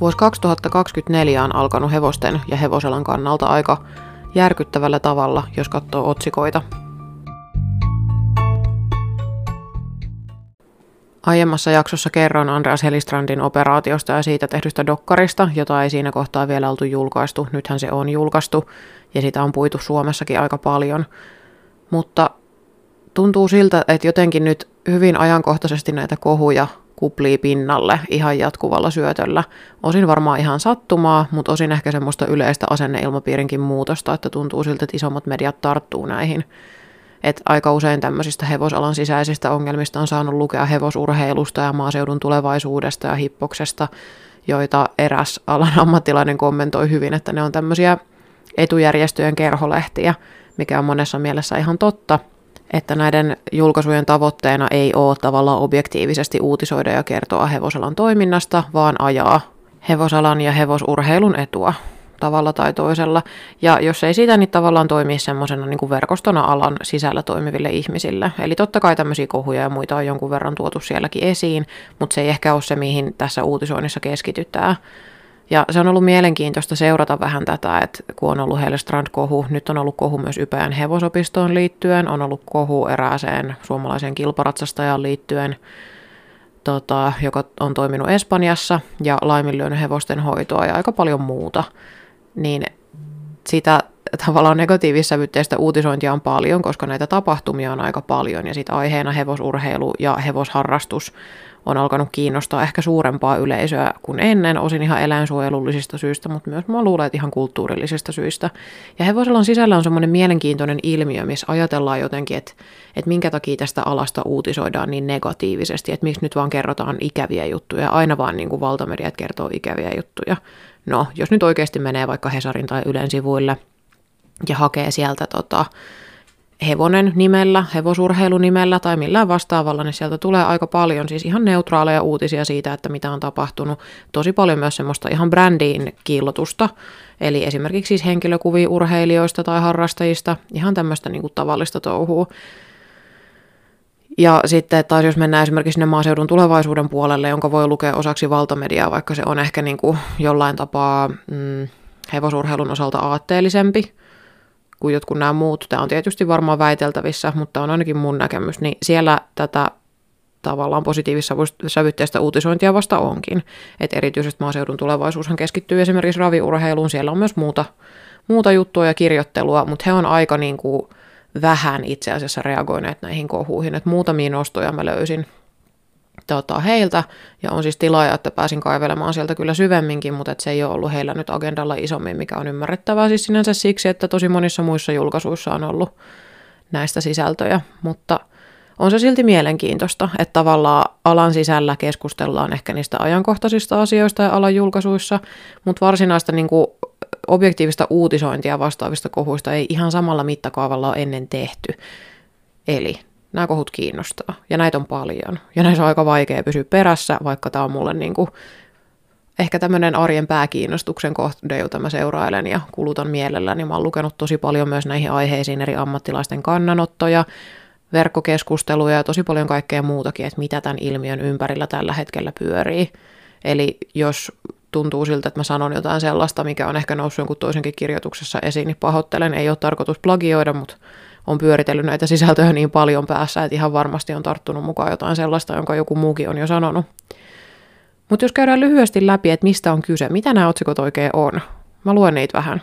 Vuosi 2024 on alkanut hevosten ja hevoselan kannalta aika järkyttävällä tavalla, jos katsoo otsikoita. Aiemmassa jaksossa kerron Andreas Helistrandin operaatiosta ja siitä tehdystä dokkarista, jota ei siinä kohtaa vielä oltu julkaistu. Nythän se on julkaistu ja sitä on puitu Suomessakin aika paljon. Mutta tuntuu siltä, että jotenkin nyt hyvin ajankohtaisesti näitä kohuja kuplii pinnalle ihan jatkuvalla syötöllä. Osin varmaan ihan sattumaa, mutta osin ehkä semmoista yleistä asenneilmapiirinkin muutosta, että tuntuu siltä, että isommat mediat tarttuu näihin. Et aika usein tämmöisistä hevosalan sisäisistä ongelmista on saanut lukea hevosurheilusta ja maaseudun tulevaisuudesta ja hippoksesta, joita eräs alan ammattilainen kommentoi hyvin, että ne on tämmöisiä etujärjestöjen kerholehtiä, mikä on monessa mielessä ihan totta – että näiden julkaisujen tavoitteena ei ole tavallaan objektiivisesti uutisoida ja kertoa hevosalan toiminnasta, vaan ajaa hevosalan ja hevosurheilun etua tavalla tai toisella. Ja jos ei sitä, niin tavallaan toimii semmoisena niin verkostona alan sisällä toimiville ihmisille. Eli totta kai tämmöisiä kohuja ja muita on jonkun verran tuotu sielläkin esiin, mutta se ei ehkä ole se, mihin tässä uutisoinnissa keskitytään. Ja se on ollut mielenkiintoista seurata vähän tätä, että kun on ollut Hellestrand-kohu, nyt on ollut kohu myös Ypäjän hevosopistoon liittyen, on ollut kohu erääseen suomalaiseen kilparatsastajaan liittyen, tota, joka on toiminut Espanjassa ja laiminlyönyt hevosten hoitoa ja aika paljon muuta. Niin sitä tavallaan negatiivissävytteistä uutisointia on paljon, koska näitä tapahtumia on aika paljon ja sitten aiheena hevosurheilu ja hevosharrastus on alkanut kiinnostaa ehkä suurempaa yleisöä kuin ennen, osin ihan eläinsuojelullisista syistä, mutta myös mä luulen, että ihan kulttuurillisista syistä. Ja hevosalan sisällä on semmoinen mielenkiintoinen ilmiö, missä ajatellaan jotenkin, että, että minkä takia tästä alasta uutisoidaan niin negatiivisesti, että miksi nyt vaan kerrotaan ikäviä juttuja, aina vaan niin kuin valtamediat kertoo ikäviä juttuja. No, jos nyt oikeasti menee vaikka Hesarin tai Ylen sivuille ja hakee sieltä tota, hevonen nimellä, hevosurheilunimellä tai millään vastaavalla, niin sieltä tulee aika paljon siis ihan neutraaleja uutisia siitä, että mitä on tapahtunut. Tosi paljon myös semmoista ihan brändiin kiillotusta, eli esimerkiksi siis henkilökuvia urheilijoista tai harrastajista, ihan tämmöistä niin kuin tavallista touhua. Ja sitten taas jos mennään esimerkiksi sinne maaseudun tulevaisuuden puolelle, jonka voi lukea osaksi valtamediaa, vaikka se on ehkä niin kuin jollain tapaa mm, hevosurheilun osalta aatteellisempi, kuin jotkut nämä muut. Tämä on tietysti varmaan väiteltävissä, mutta on ainakin mun näkemys, niin siellä tätä tavallaan positiivissa sävytteistä uutisointia vasta onkin. Et erityisesti maaseudun tulevaisuushan keskittyy esimerkiksi raviurheiluun, siellä on myös muuta, muuta juttua ja kirjoittelua, mutta he on aika niin kuin vähän itse asiassa reagoineet näihin kohuihin, että muutamia nostoja mä löysin tota, heiltä, ja on siis tilaaja, että pääsin kaivelemaan sieltä kyllä syvemminkin, mutta se ei ole ollut heillä nyt agendalla isommin, mikä on ymmärrettävää siis sinänsä siksi, että tosi monissa muissa julkaisuissa on ollut näistä sisältöjä, mutta on se silti mielenkiintoista, että tavallaan alan sisällä keskustellaan ehkä niistä ajankohtaisista asioista ja alan julkaisuissa, mutta varsinaista niin kuin objektiivista uutisointia vastaavista kohuista ei ihan samalla mittakaavalla ole ennen tehty. Eli nämä kohut kiinnostaa. Ja näitä on paljon. Ja näissä on aika vaikea pysyä perässä, vaikka tämä on mulle niin kuin ehkä tämmöinen arjen pääkiinnostuksen kohde, jota mä seurailen ja kulutan mielelläni. Mä oon lukenut tosi paljon myös näihin aiheisiin eri ammattilaisten kannanottoja, verkkokeskusteluja ja tosi paljon kaikkea muutakin, että mitä tämän ilmiön ympärillä tällä hetkellä pyörii. Eli jos tuntuu siltä, että mä sanon jotain sellaista, mikä on ehkä noussut jonkun toisenkin kirjoituksessa esiin, niin pahoittelen, ei ole tarkoitus plagioida, mutta on pyöritellyt näitä sisältöjä niin paljon päässä, että ihan varmasti on tarttunut mukaan jotain sellaista, jonka joku muukin on jo sanonut. Mutta jos käydään lyhyesti läpi, että mistä on kyse, mitä nämä otsikot oikein on, mä luen niitä vähän.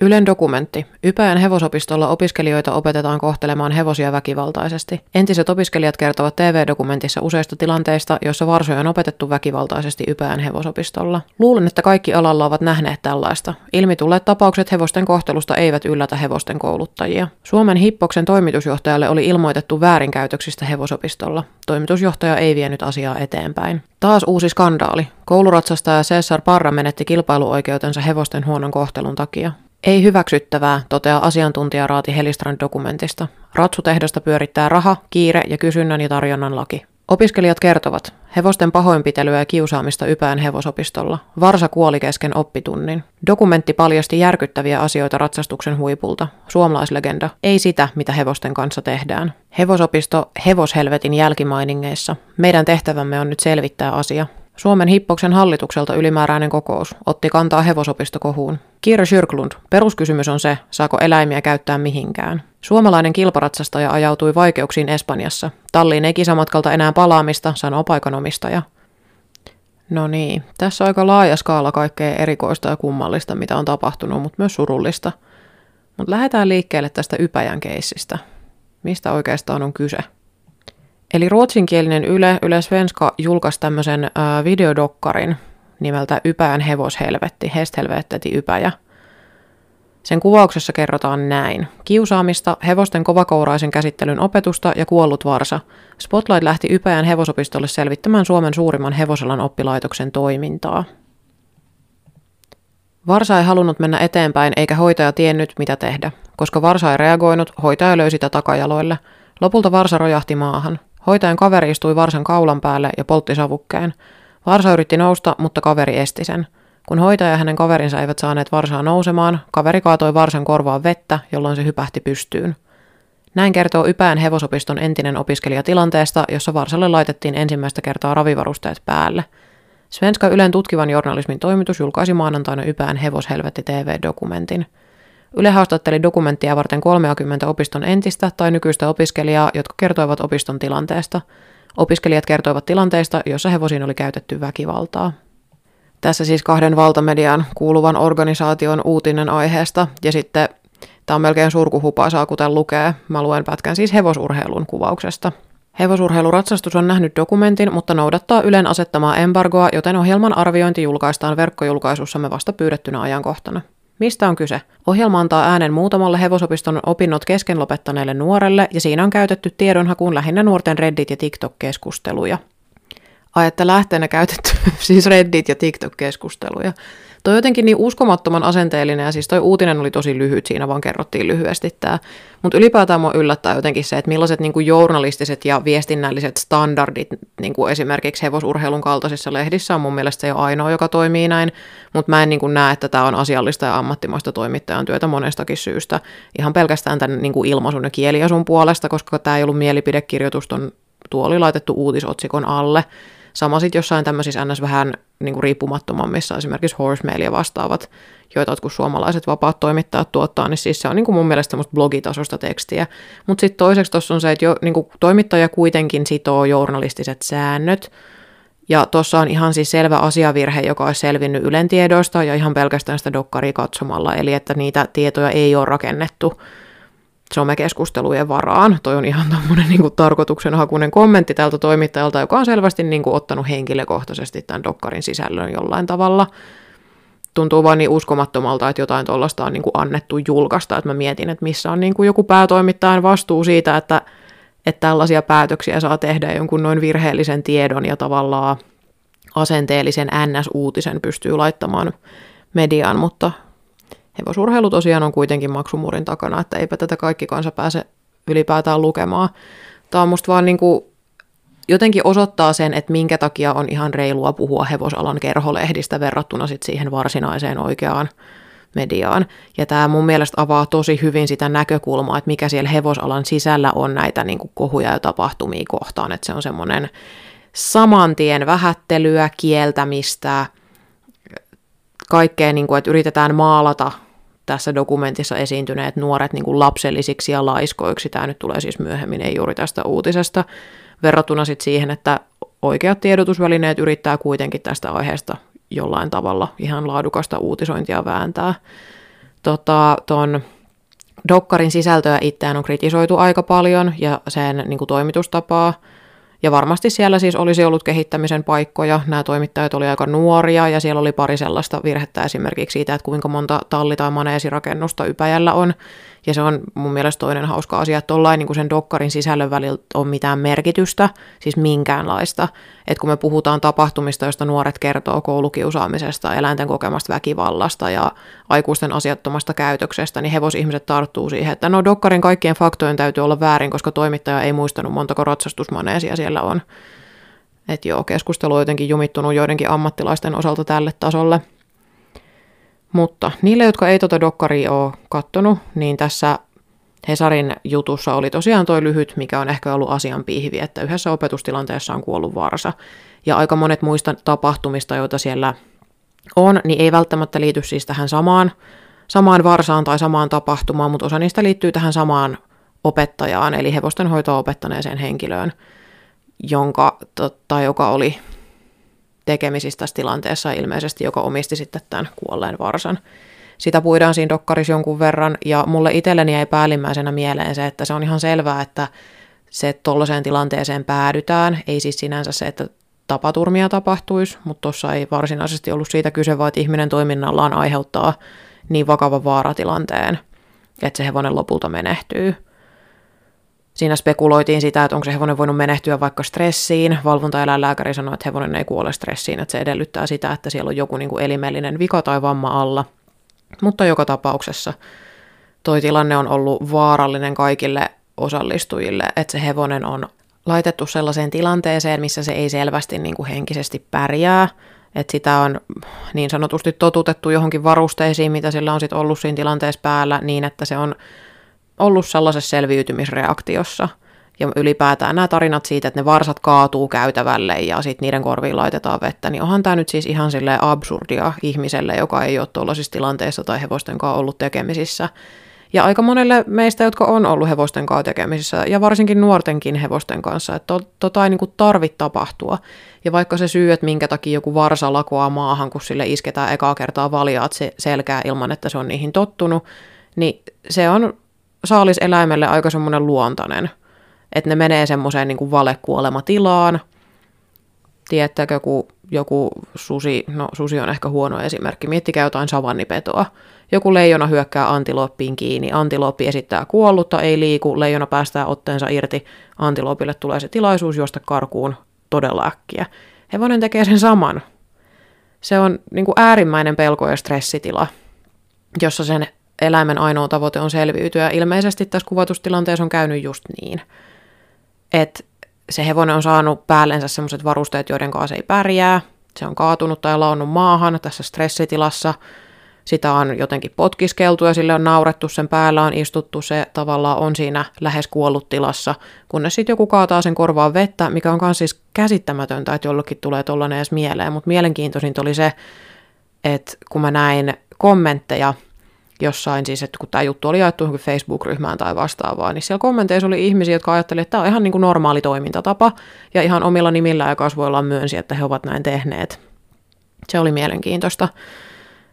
Ylen dokumentti. Ypäjän hevosopistolla opiskelijoita opetetaan kohtelemaan hevosia väkivaltaisesti. Entiset opiskelijat kertovat TV-dokumentissa useista tilanteista, joissa varsoja on opetettu väkivaltaisesti Ypäjän hevosopistolla. Luulen, että kaikki alalla ovat nähneet tällaista. Ilmi tulleet tapaukset hevosten kohtelusta eivät yllätä hevosten kouluttajia. Suomen Hippoksen toimitusjohtajalle oli ilmoitettu väärinkäytöksistä hevosopistolla. Toimitusjohtaja ei vienyt asiaa eteenpäin. Taas uusi skandaali. Kouluratsastaja Cesar Parra menetti kilpailuoikeutensa hevosten huonon kohtelun takia. Ei hyväksyttävää, toteaa asiantuntija Raati Helistrand dokumentista. Ratsutehdasta pyörittää raha, kiire ja kysynnän ja tarjonnan laki. Opiskelijat kertovat hevosten pahoinpitelyä ja kiusaamista Ypään hevosopistolla. Varsa kuoli kesken oppitunnin. Dokumentti paljasti järkyttäviä asioita ratsastuksen huipulta. Suomalaislegenda. Ei sitä, mitä hevosten kanssa tehdään. Hevosopisto hevoshelvetin jälkimainingeissa. Meidän tehtävämme on nyt selvittää asia. Suomen Hippoksen hallitukselta ylimääräinen kokous otti kantaa hevosopistokohuun. Kiira Schyrklund, peruskysymys on se, saako eläimiä käyttää mihinkään. Suomalainen kilparatsastaja ajautui vaikeuksiin Espanjassa. Talliin ei kisamatkalta enää palaamista, sanoo paikanomistaja. No niin, tässä on aika laaja skaala kaikkea erikoista ja kummallista, mitä on tapahtunut, mutta myös surullista. Mutta lähdetään liikkeelle tästä Ypäjän keissistä. Mistä oikeastaan on kyse? Eli ruotsinkielinen Yle, Yle Svenska julkaisi tämmöisen äh, videodokkarin nimeltä Ypäjän hevoshelvetti, Hesthelvetteti Ypäjä. Sen kuvauksessa kerrotaan näin. Kiusaamista, hevosten kovakouraisen käsittelyn opetusta ja kuollut varsa. Spotlight lähti Ypäjän hevosopistolle selvittämään Suomen suurimman hevosalan oppilaitoksen toimintaa. Varsa ei halunnut mennä eteenpäin eikä hoitaja tiennyt mitä tehdä. Koska Varsa ei reagoinut, hoitaja löysi sitä takajaloille. Lopulta Varsa rojahti maahan. Hoitajan kaveri istui Varsan kaulan päälle ja poltti savukkeen. Varsa yritti nousta, mutta kaveri esti sen. Kun hoitaja ja hänen kaverinsa eivät saaneet Varsaa nousemaan, kaveri kaatoi Varsan korvaan vettä, jolloin se hypähti pystyyn. Näin kertoo Ypään hevosopiston entinen opiskelija tilanteesta, jossa Varsalle laitettiin ensimmäistä kertaa ravivarusteet päälle. Svenska Ylen tutkivan journalismin toimitus julkaisi maanantaina Ypään hevoshelvetti TV-dokumentin. Yle haastatteli dokumenttia varten 30 opiston entistä tai nykyistä opiskelijaa, jotka kertoivat opiston tilanteesta. Opiskelijat kertoivat tilanteista, joissa hevosiin oli käytetty väkivaltaa. Tässä siis kahden valtamedian kuuluvan organisaation uutinen aiheesta, ja sitten tämä on melkein surkuhupaisaa, kuten lukee. Mä luen pätkän siis hevosurheilun kuvauksesta. Hevosurheiluratsastus on nähnyt dokumentin, mutta noudattaa Ylen asettamaa embargoa, joten ohjelman arviointi julkaistaan verkkojulkaisussamme vasta pyydettynä ajankohtana. Mistä on kyse? Ohjelma antaa äänen muutamalle hevosopiston opinnot kesken lopettaneelle nuorelle, ja siinä on käytetty tiedonhakuun lähinnä nuorten Reddit- ja TikTok-keskusteluja. Ai, että lähteenä käytetty siis Reddit- ja TikTok-keskusteluja. Toi jotenkin niin uskomattoman asenteellinen, ja siis toi uutinen oli tosi lyhyt, siinä vaan kerrottiin lyhyesti tämä. Mutta ylipäätään mua yllättää jotenkin se, että millaiset niinku journalistiset ja viestinnälliset standardit niinku esimerkiksi hevosurheilun kaltaisissa lehdissä on mun mielestä jo ainoa, joka toimii näin, mutta mä en niinku näe, että tämä on asiallista ja ammattimaista toimittajan työtä monestakin syystä. Ihan pelkästään tämän niinku ilmaisun ja kieliasun puolesta, koska tämä ei ollut mielipidekirjoitus, ton, tuo oli laitettu uutisotsikon alle, Sama sitten jossain tämmöisissä ns. vähän niin kuin riippumattomammissa, esimerkiksi Horsemail ja vastaavat, joita jotkut suomalaiset vapaat toimittajat tuottaa, niin siis se on niin kuin mun mielestä semmoista blogitasosta tekstiä. Mutta sitten toiseksi tuossa on se, että jo, niin kuin toimittaja kuitenkin sitoo journalistiset säännöt, ja tuossa on ihan siis selvä asiavirhe, joka olisi selvinnyt Ylen tiedoista ja ihan pelkästään sitä dokkaria katsomalla, eli että niitä tietoja ei ole rakennettu somekeskustelujen varaan. Toi on ihan tämmöinen niin tarkoituksenhakuinen kommentti tältä toimittajalta, joka on selvästi niin kuin, ottanut henkilökohtaisesti tämän dokkarin sisällön jollain tavalla. Tuntuu vaan niin uskomattomalta, että jotain tuollaista on niin kuin, annettu julkaista, että mä mietin, että missä on niin kuin, joku päätoimittajan vastuu siitä, että, että tällaisia päätöksiä saa tehdä jonkun noin virheellisen tiedon ja tavallaan asenteellisen NS-uutisen pystyy laittamaan mediaan, mutta hevosurheilu tosiaan on kuitenkin maksumuurin takana, että eipä tätä kaikki kansa pääse ylipäätään lukemaan. Tämä on musta vaan niin kuin jotenkin osoittaa sen, että minkä takia on ihan reilua puhua hevosalan kerholehdistä verrattuna sit siihen varsinaiseen oikeaan mediaan. Ja tämä mun mielestä avaa tosi hyvin sitä näkökulmaa, että mikä siellä hevosalan sisällä on näitä niin kuin kohuja ja tapahtumia kohtaan. Että se on semmoinen saman tien vähättelyä, kieltämistä, kaikkea, niin kuin, että yritetään maalata tässä dokumentissa esiintyneet nuoret niin kuin lapsellisiksi ja laiskoiksi. Tämä nyt tulee siis myöhemmin, ei juuri tästä uutisesta, verrattuna sitten siihen, että oikeat tiedotusvälineet yrittää kuitenkin tästä aiheesta jollain tavalla ihan laadukasta uutisointia vääntää. Tota, ton Dokkarin sisältöä itseään on kritisoitu aika paljon ja sen niin kuin, toimitustapaa. Ja varmasti siellä siis olisi ollut kehittämisen paikkoja. Nämä toimittajat oli aika nuoria ja siellä oli pari sellaista virhettä esimerkiksi siitä, että kuinka monta talli- tai maneesirakennusta Ypäjällä on. Ja se on mun mielestä toinen hauska asia, että tollain niin sen dokkarin sisällön välillä on mitään merkitystä, siis minkäänlaista. Että kun me puhutaan tapahtumista, joista nuoret kertoo koulukiusaamisesta, eläinten kokemasta väkivallasta ja aikuisten asiattomasta käytöksestä, niin hevosihmiset tarttuu siihen, että no dokkarin kaikkien faktojen täytyy olla väärin, koska toimittaja ei muistanut montako ratsastusmaneesia siellä on. Että joo, keskustelu on jotenkin jumittunut joidenkin ammattilaisten osalta tälle tasolle – mutta niille, jotka ei tuota dokkaria ole kattonut, niin tässä Hesarin jutussa oli tosiaan toi lyhyt, mikä on ehkä ollut asian piihvi, että yhdessä opetustilanteessa on kuollut varsa. Ja aika monet muista tapahtumista, joita siellä on, niin ei välttämättä liity siis tähän samaan, samaan varsaan tai samaan tapahtumaan, mutta osa niistä liittyy tähän samaan opettajaan, eli hevosten hoitoa opettaneeseen henkilöön, jonka, tai joka oli tekemisissä tässä tilanteessa ilmeisesti, joka omisti sitten tämän kuolleen varsan. Sitä puidaan siinä dokkarissa jonkun verran, ja mulle itselleni jäi päällimmäisenä mieleen se, että se on ihan selvää, että se tuollaiseen tilanteeseen päädytään, ei siis sinänsä se, että tapaturmia tapahtuisi, mutta tuossa ei varsinaisesti ollut siitä kyse, vaan että ihminen toiminnallaan aiheuttaa niin vakavan vaaratilanteen, että se hevonen lopulta menehtyy. Siinä spekuloitiin sitä, että onko se hevonen voinut menehtyä vaikka stressiin. Valvontaeläinlääkäri sanoi, että hevonen ei kuole stressiin, että se edellyttää sitä, että siellä on joku niin kuin elimellinen vika tai vamma alla. Mutta joka tapauksessa toi tilanne on ollut vaarallinen kaikille osallistujille, että se hevonen on laitettu sellaiseen tilanteeseen, missä se ei selvästi niin kuin henkisesti pärjää, että sitä on niin sanotusti totutettu johonkin varusteisiin, mitä sillä on sitten ollut siinä tilanteessa päällä, niin että se on ollut sellaisessa selviytymisreaktiossa. Ja ylipäätään nämä tarinat siitä, että ne varsat kaatuu käytävälle ja sitten niiden korviin laitetaan vettä, niin onhan tämä nyt siis ihan sille absurdia ihmiselle, joka ei ole tuollaisissa tilanteissa tai hevosten kanssa ollut tekemisissä. Ja aika monelle meistä, jotka on ollut hevosten kanssa tekemisissä, ja varsinkin nuortenkin hevosten kanssa, että to, tota ei niin tarvitse tapahtua. Ja vaikka se syy, että minkä takia joku varsa lakoaa maahan, kun sille isketään ekaa kertaa valjaat se selkää ilman, että se on niihin tottunut, niin se on saaliseläimelle aika semmoinen luontainen. Että ne menee semmoiseen niin valekuolematilaan. Tiedättekö, kun joku susi, no susi on ehkä huono esimerkki, miettikää jotain savannipetoa. Joku leijona hyökkää antiloppiin kiinni, antiloppi esittää kuollutta, ei liiku, leijona päästää otteensa irti, antilopille tulee se tilaisuus juosta karkuun todella äkkiä. Hevonen tekee sen saman. Se on niin kuin äärimmäinen pelko ja stressitila, jossa sen eläimen ainoa tavoite on selviytyä. Ilmeisesti tässä kuvatustilanteessa on käynyt just niin, että se hevonen on saanut päällensä sellaiset varusteet, joiden kanssa ei pärjää. Se on kaatunut tai launut maahan tässä stressitilassa. Sitä on jotenkin potkiskeltu ja sille on naurettu, sen päällä on istuttu, se tavallaan on siinä lähes kuollut tilassa, kunnes sitten joku kaataa sen korvaan vettä, mikä on myös siis käsittämätöntä, että jollekin tulee tollainen edes mieleen, mutta mielenkiintoisinta oli se, että kun mä näin kommentteja jossain siis, että kun tämä juttu oli jaettu Facebook-ryhmään tai vastaavaa, niin siellä kommenteissa oli ihmisiä, jotka ajattelivat, että tämä on ihan niin kuin normaali toimintatapa, ja ihan omilla nimillä ja kasvoillaan myönsi, että he ovat näin tehneet. Se oli mielenkiintoista.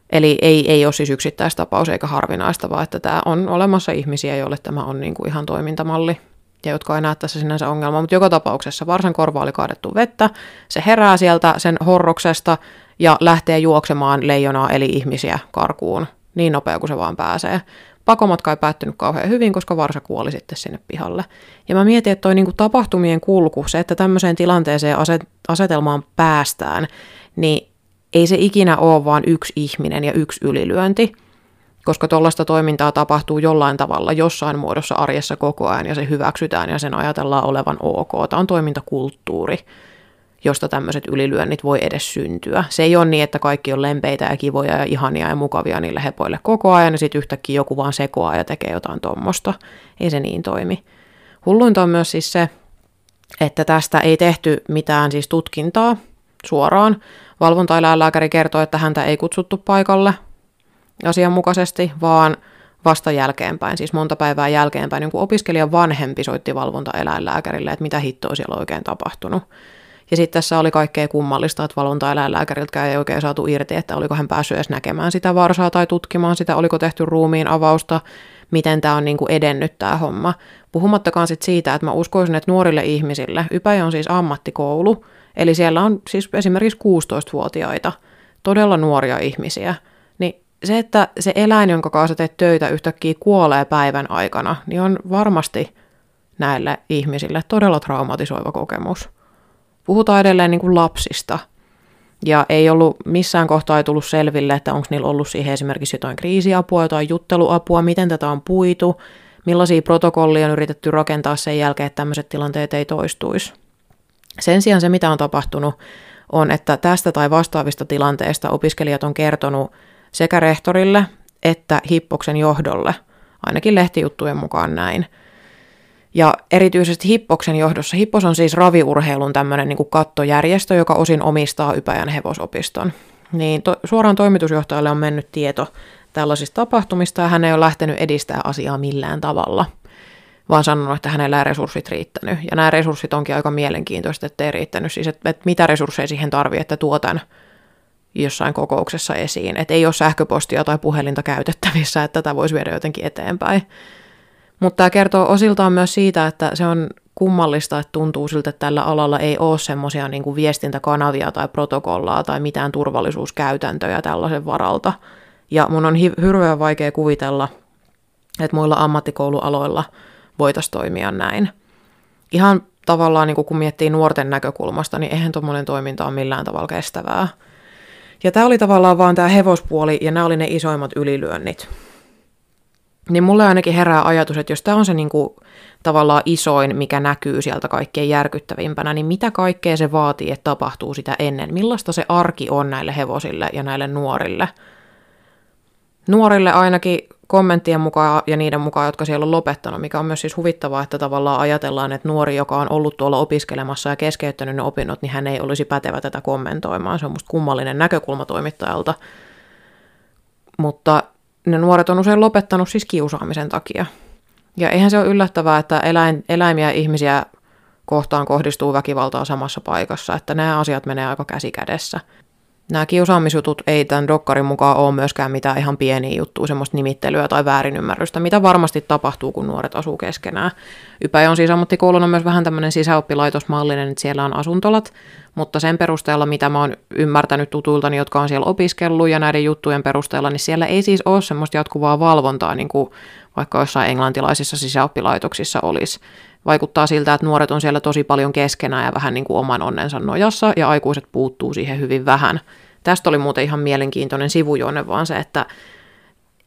Eli ei, ei ole siis yksittäistapaus eikä harvinaista, vaan että tämä on olemassa ihmisiä, joille tämä on niin kuin ihan toimintamalli ja jotka ei näe tässä sinänsä ongelmaa, mutta joka tapauksessa varsan korva oli kaadettu vettä, se herää sieltä sen horroksesta ja lähtee juoksemaan leijonaa eli ihmisiä karkuun niin nopea kuin se vaan pääsee. Pakomatka ei päättynyt kauhean hyvin, koska varsa kuoli sitten sinne pihalle. Ja mä mietin, että toi niinku tapahtumien kulku, se, että tämmöiseen tilanteeseen aset, asetelmaan päästään, niin ei se ikinä ole vaan yksi ihminen ja yksi ylilyönti, koska tuollaista toimintaa tapahtuu jollain tavalla jossain muodossa arjessa koko ajan ja se hyväksytään ja sen ajatellaan olevan ok. Tämä on toimintakulttuuri josta tämmöiset ylilyönnit voi edes syntyä. Se ei ole niin, että kaikki on lempeitä ja kivoja ja ihania ja mukavia niille hepoille koko ajan ja sitten yhtäkkiä joku vaan sekoaa ja tekee jotain tuommoista. Ei se niin toimi. Hulluinta on myös siis se, että tästä ei tehty mitään siis tutkintaa suoraan. Valvontaeläinlääkäri kertoi, että häntä ei kutsuttu paikalle asianmukaisesti, vaan vasta jälkeenpäin, siis monta päivää jälkeenpäin, niin kun opiskelijan vanhempi soitti valvontaeläinlääkärille, että mitä hittoa siellä on oikein tapahtunut. Ja sitten tässä oli kaikkea kummallista, että valvontaeläinlääkäriltäkään ei oikein saatu irti, että oliko hän päässyt edes näkemään sitä varsaa tai tutkimaan sitä, oliko tehty ruumiin avausta, miten tämä on niin kuin edennyt tämä homma. Puhumattakaan sit siitä, että mä uskoisin, että nuorille ihmisille, Ypäjä on siis ammattikoulu, eli siellä on siis esimerkiksi 16-vuotiaita, todella nuoria ihmisiä, niin se, että se eläin, jonka kanssa teet töitä, yhtäkkiä kuolee päivän aikana, niin on varmasti näille ihmisille todella traumatisoiva kokemus puhutaan edelleen niin kuin lapsista. Ja ei ollut missään kohtaa ei tullut selville, että onko niillä ollut siihen esimerkiksi jotain kriisiapua, jotain jutteluapua, miten tätä on puitu, millaisia protokollia on yritetty rakentaa sen jälkeen, että tämmöiset tilanteet ei toistuisi. Sen sijaan se, mitä on tapahtunut, on, että tästä tai vastaavista tilanteista opiskelijat on kertonut sekä rehtorille että Hippoksen johdolle Ainakin lehtijuttujen mukaan näin. Ja erityisesti Hippoksen johdossa, Hippos on siis raviurheilun tämmöinen niin kuin kattojärjestö, joka osin omistaa Ypäjän hevosopiston. Niin to, suoraan toimitusjohtajalle on mennyt tieto tällaisista tapahtumista ja hän ei ole lähtenyt edistää asiaa millään tavalla, vaan sanonut, että hänellä ei resurssit riittänyt. Ja nämä resurssit onkin aika mielenkiintoista, että ei riittänyt. Siis, että, että mitä resursseja siihen tarvii, että tuotan jossain kokouksessa esiin. Että ei ole sähköpostia tai puhelinta käytettävissä, että tätä voisi viedä jotenkin eteenpäin. Mutta tämä kertoo osiltaan myös siitä, että se on kummallista, että tuntuu siltä, että tällä alalla ei ole semmoisia niin viestintäkanavia tai protokollaa tai mitään turvallisuuskäytäntöjä tällaisen varalta. Ja mun on hirveän vaikea kuvitella, että muilla ammattikoulualoilla voitaisiin toimia näin. Ihan tavallaan niin kun miettii nuorten näkökulmasta, niin eihän tuommoinen toiminta ole millään tavalla kestävää. Ja tämä oli tavallaan vaan tämä hevospuoli, ja nämä oli ne isoimmat ylilyönnit. Niin mulle ainakin herää ajatus, että jos tämä on se niin kuin, tavallaan isoin, mikä näkyy sieltä kaikkein järkyttävimpänä, niin mitä kaikkea se vaatii, että tapahtuu sitä ennen? Millaista se arki on näille hevosille ja näille nuorille? Nuorille ainakin kommenttien mukaan ja niiden mukaan, jotka siellä on lopettanut, mikä on myös siis huvittavaa, että tavallaan ajatellaan, että nuori, joka on ollut tuolla opiskelemassa ja keskeyttänyt ne opinnot, niin hän ei olisi pätevä tätä kommentoimaan. Se on musta kummallinen näkökulma toimittajalta. Mutta ne nuoret on usein lopettanut siis kiusaamisen takia. Ja eihän se ole yllättävää, että eläin, eläimiä ja ihmisiä kohtaan kohdistuu väkivaltaa samassa paikassa, että nämä asiat menee aika käsi kädessä. Nämä kiusaamisjutut ei tämän dokkarin mukaan ole myöskään mitään ihan pieniä juttuja, semmoista nimittelyä tai väärinymmärrystä, mitä varmasti tapahtuu, kun nuoret asuu keskenään. Ypäjä on siis ammattikouluna myös vähän tämmöinen sisäoppilaitosmallinen, että siellä on asuntolat, mutta sen perusteella, mitä mä oon ymmärtänyt tutuiltani, jotka on siellä opiskellut ja näiden juttujen perusteella, niin siellä ei siis ole semmoista jatkuvaa valvontaa, niin kuin vaikka jossain englantilaisissa sisäoppilaitoksissa olisi. Vaikuttaa siltä, että nuoret on siellä tosi paljon keskenään ja vähän niin kuin oman onnensa nojassa, ja aikuiset puuttuu siihen hyvin vähän. Tästä oli muuten ihan mielenkiintoinen sivujuonne vaan se, että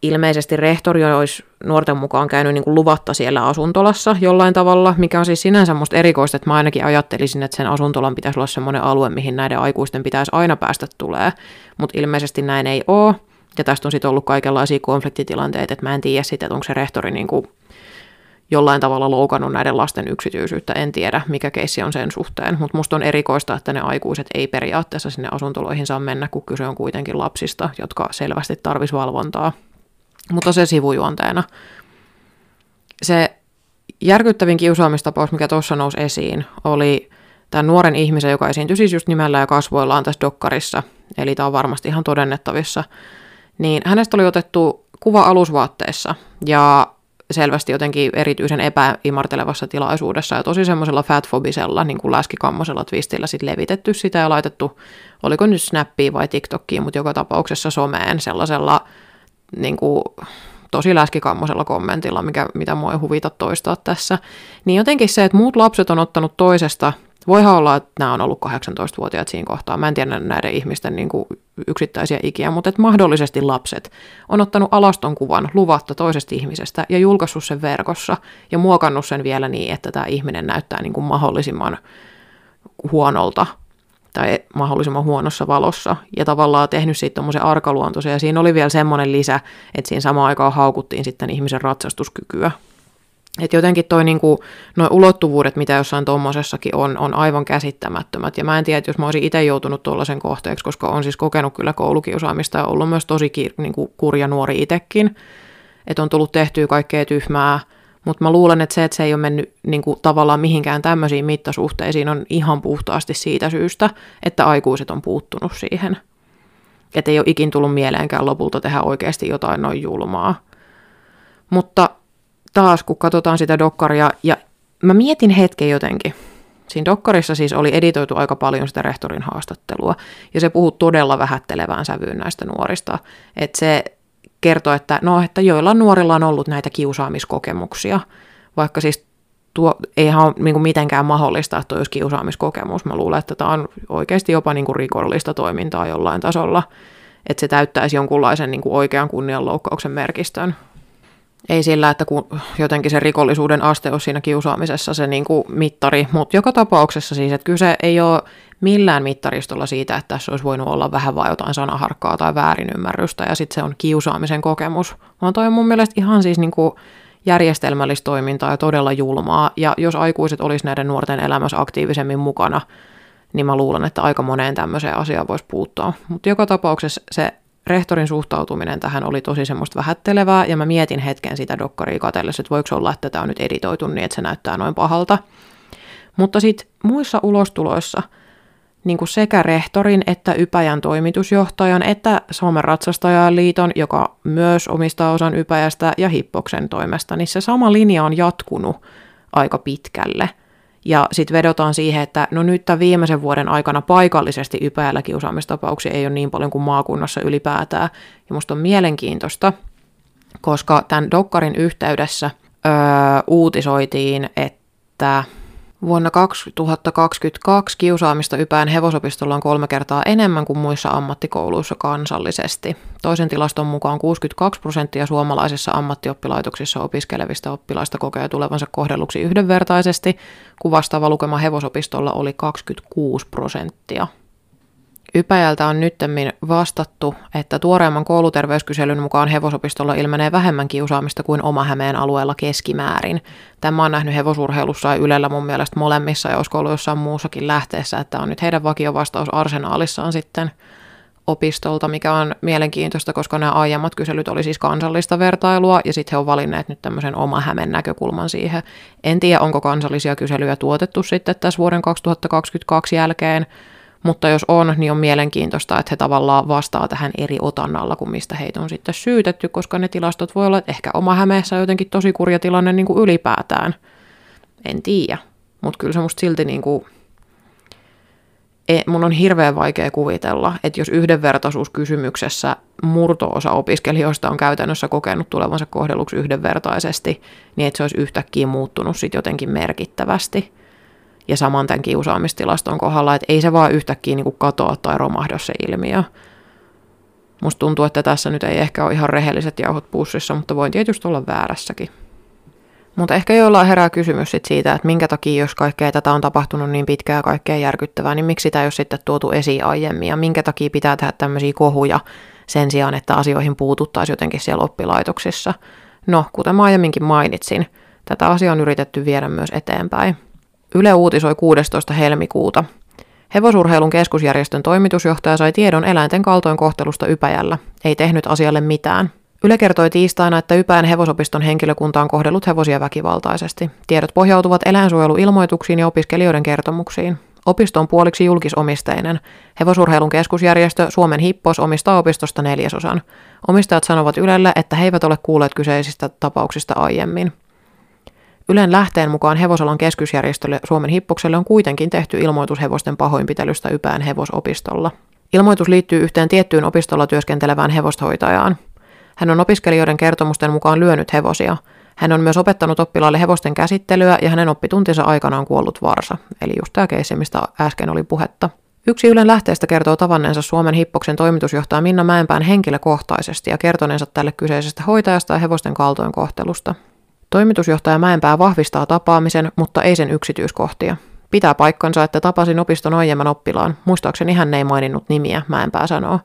ilmeisesti rehtori olisi nuorten mukaan käynyt niin kuin luvatta siellä asuntolassa jollain tavalla, mikä on siis sinänsä musta erikoista, että mä ainakin ajattelisin, että sen asuntolan pitäisi olla semmoinen alue, mihin näiden aikuisten pitäisi aina päästä tulee, mutta ilmeisesti näin ei ole, ja tästä on sitten ollut kaikenlaisia konfliktitilanteita, että mä en tiedä sitten, että onko se rehtori niin kuin jollain tavalla loukannut näiden lasten yksityisyyttä, en tiedä mikä keissi on sen suhteen, mutta musta on erikoista, että ne aikuiset ei periaatteessa sinne asuntoloihin saa mennä, kun kyse on kuitenkin lapsista, jotka selvästi tarvisi valvontaa. Mutta se sivujuonteena. Se järkyttävin kiusaamistapaus, mikä tuossa nousi esiin, oli tämän nuoren ihmisen, joka esiintyi siis just nimellä ja kasvoillaan tässä dokkarissa, eli tämä on varmasti ihan todennettavissa, niin hänestä oli otettu kuva alusvaatteessa, ja selvästi jotenkin erityisen epäimartelevassa tilaisuudessa ja tosi semmoisella fatfobisella, niin kuin läskikammoisella twistillä sit levitetty sitä ja laitettu, oliko nyt Snappiin vai TikTokiin, mutta joka tapauksessa someen sellaisella niin kuin, tosi läskikammoisella kommentilla, mikä, mitä mua ei huvita toistaa tässä. Niin jotenkin se, että muut lapset on ottanut toisesta Voihan olla, että nämä on ollut 18-vuotiaat siinä kohtaa. Mä en tiedä näiden ihmisten niin kuin yksittäisiä ikiä, mutta että mahdollisesti lapset. On ottanut alaston kuvan luvatta toisesta ihmisestä ja julkaissut sen verkossa ja muokannut sen vielä niin, että tämä ihminen näyttää niin kuin mahdollisimman huonolta tai mahdollisimman huonossa valossa. Ja tavallaan tehnyt siitä tuommoisen arkaluontoisen. Ja siinä oli vielä semmoinen lisä, että siinä samaan aikaan haukuttiin sitten ihmisen ratsastuskykyä että jotenkin toi niinku, noi ulottuvuudet, mitä jossain tuommoisessakin on, on aivan käsittämättömät. Ja mä en tiedä, että jos mä olisin itse joutunut tuollaisen kohteeksi, koska on siis kokenut kyllä koulukiusaamista ja ollut myös tosi ki, niinku, kurja nuori itsekin. Että on tullut tehtyä kaikkea tyhmää. Mutta mä luulen, että se, että se ei ole mennyt niinku, tavallaan mihinkään tämmöisiin mittasuhteisiin, on ihan puhtaasti siitä syystä, että aikuiset on puuttunut siihen. Että ei ole ikin tullut mieleenkään lopulta tehdä oikeasti jotain noin julmaa. Mutta taas, kun katsotaan sitä dokkaria, ja mä mietin hetken jotenkin. Siinä dokkarissa siis oli editoitu aika paljon sitä rehtorin haastattelua, ja se puhuu todella vähättelevään sävyyn näistä nuorista. Että se kertoo, että no, että joilla nuorilla on ollut näitä kiusaamiskokemuksia, vaikka siis tuo ei ole niin kuin mitenkään mahdollista, että olisi kiusaamiskokemus. Mä luulen, että tämä on oikeasti jopa niin kuin rikollista toimintaa jollain tasolla, että se täyttäisi jonkunlaisen niin kuin oikean kunnianloukkauksen merkistön. Ei sillä, että kun jotenkin se rikollisuuden aste on siinä kiusaamisessa se niin kuin mittari, mutta joka tapauksessa siis, että kyse ei ole millään mittaristolla siitä, että tässä olisi voinut olla vähän vai jotain sanaharkkaa tai väärinymmärrystä ja sitten se on kiusaamisen kokemus, vaan toi on mun mielestä ihan siis niin kuin järjestelmällistä toimintaa ja todella julmaa. Ja jos aikuiset olisi näiden nuorten elämässä aktiivisemmin mukana, niin mä luulen, että aika moneen tämmöiseen asiaan voisi puuttua. Mutta joka tapauksessa se rehtorin suhtautuminen tähän oli tosi semmoista vähättelevää, ja mä mietin hetken sitä dokkaria katsellessa, että voiko olla, että tämä on nyt editoitu niin, että se näyttää noin pahalta. Mutta sitten muissa ulostuloissa – niin kuin sekä rehtorin että Ypäjän toimitusjohtajan että Suomen ratsastajaliiton, joka myös omistaa osan Ypäjästä ja Hippoksen toimesta, niin se sama linja on jatkunut aika pitkälle. Ja sitten vedotaan siihen, että no nyt tämän viimeisen vuoden aikana paikallisesti Ypäjällä kiusaamistapauksia ei ole niin paljon kuin maakunnassa ylipäätään. Ja musta on mielenkiintoista, koska tämän Dokkarin yhteydessä öö, uutisoitiin, että Vuonna 2022 kiusaamista Ypään hevosopistolla on kolme kertaa enemmän kuin muissa ammattikouluissa kansallisesti. Toisen tilaston mukaan 62 prosenttia suomalaisissa ammattioppilaitoksissa opiskelevista oppilaista kokee tulevansa kohdelluksi yhdenvertaisesti, kun vastaava lukema hevosopistolla oli 26 prosenttia. Ypäjältä on nyttemmin vastattu, että tuoreemman kouluterveyskyselyn mukaan hevosopistolla ilmenee vähemmän kiusaamista kuin oma Hämeen alueella keskimäärin. Tämä on nähnyt hevosurheilussa ja Ylellä mun mielestä molemmissa ja olisiko ollut jossain muussakin lähteessä, että on nyt heidän vakiovastaus arsenaalissaan sitten opistolta, mikä on mielenkiintoista, koska nämä aiemmat kyselyt oli siis kansallista vertailua, ja sitten he on valinneet nyt tämmöisen oma hämen näkökulman siihen. En tiedä, onko kansallisia kyselyjä tuotettu sitten tässä vuoden 2022 jälkeen, mutta jos on, niin on mielenkiintoista, että he tavallaan vastaa tähän eri otannalla kuin mistä heitä on sitten syytetty, koska ne tilastot voi olla, että ehkä oma Hämeessä jotenkin tosi kurja tilanne niin kuin ylipäätään. En tiedä, mutta kyllä se musta silti niin kuin, e, mun on hirveän vaikea kuvitella, että jos yhdenvertaisuuskysymyksessä murto-osa opiskelijoista on käytännössä kokenut tulevansa kohdelluksi yhdenvertaisesti, niin että se olisi yhtäkkiä muuttunut sitten jotenkin merkittävästi – ja saman tämän kiusaamistilaston kohdalla, että ei se vaan yhtäkkiä niin kuin katoa tai romahda se ilmiö. Musta tuntuu, että tässä nyt ei ehkä ole ihan rehelliset jauhot pussissa, mutta voin tietysti olla väärässäkin. Mutta ehkä jollain herää kysymys sit siitä, että minkä takia, jos kaikkea tätä on tapahtunut niin pitkään ja kaikkea järkyttävää, niin miksi sitä ei ole sitten tuotu esiin aiemmin ja minkä takia pitää tehdä tämmöisiä kohuja sen sijaan, että asioihin puututtaisiin jotenkin siellä oppilaitoksissa. No, kuten mä aiemminkin mainitsin, tätä asiaa on yritetty viedä myös eteenpäin. Yle uutisoi 16. helmikuuta. Hevosurheilun keskusjärjestön toimitusjohtaja sai tiedon eläinten kaltoinkohtelusta Ypäjällä. Ei tehnyt asialle mitään. Yle kertoi tiistaina, että Ypäjän hevosopiston henkilökunta on kohdellut hevosia väkivaltaisesti. Tiedot pohjautuvat eläinsuojeluilmoituksiin ja opiskelijoiden kertomuksiin. Opisto on puoliksi julkisomisteinen. Hevosurheilun keskusjärjestö Suomen Hippos omistaa opistosta neljäsosan. Omistajat sanovat Ylelle, että he eivät ole kuulleet kyseisistä tapauksista aiemmin. Ylen lähteen mukaan hevosalan keskusjärjestölle Suomen hippokselle on kuitenkin tehty ilmoitus hevosten pahoinpitelystä Ypään hevosopistolla. Ilmoitus liittyy yhteen tiettyyn opistolla työskentelevään hevoshoitajaan. Hän on opiskelijoiden kertomusten mukaan lyönyt hevosia. Hän on myös opettanut oppilaalle hevosten käsittelyä ja hänen oppituntinsa aikana on kuollut varsa, eli just tämä keissi, mistä äsken oli puhetta. Yksi Ylen lähteestä kertoo tavanneensa Suomen Hippoksen toimitusjohtaja Minna Mäenpään henkilökohtaisesti ja kertoneensa tälle kyseisestä hoitajasta ja hevosten kaltoinkohtelusta. Toimitusjohtaja Mäenpää vahvistaa tapaamisen, mutta ei sen yksityiskohtia. Pitää paikkansa, että tapasin opiston aiemman oppilaan. Muistaakseni hän ei maininnut nimiä, Mäenpää sanoo.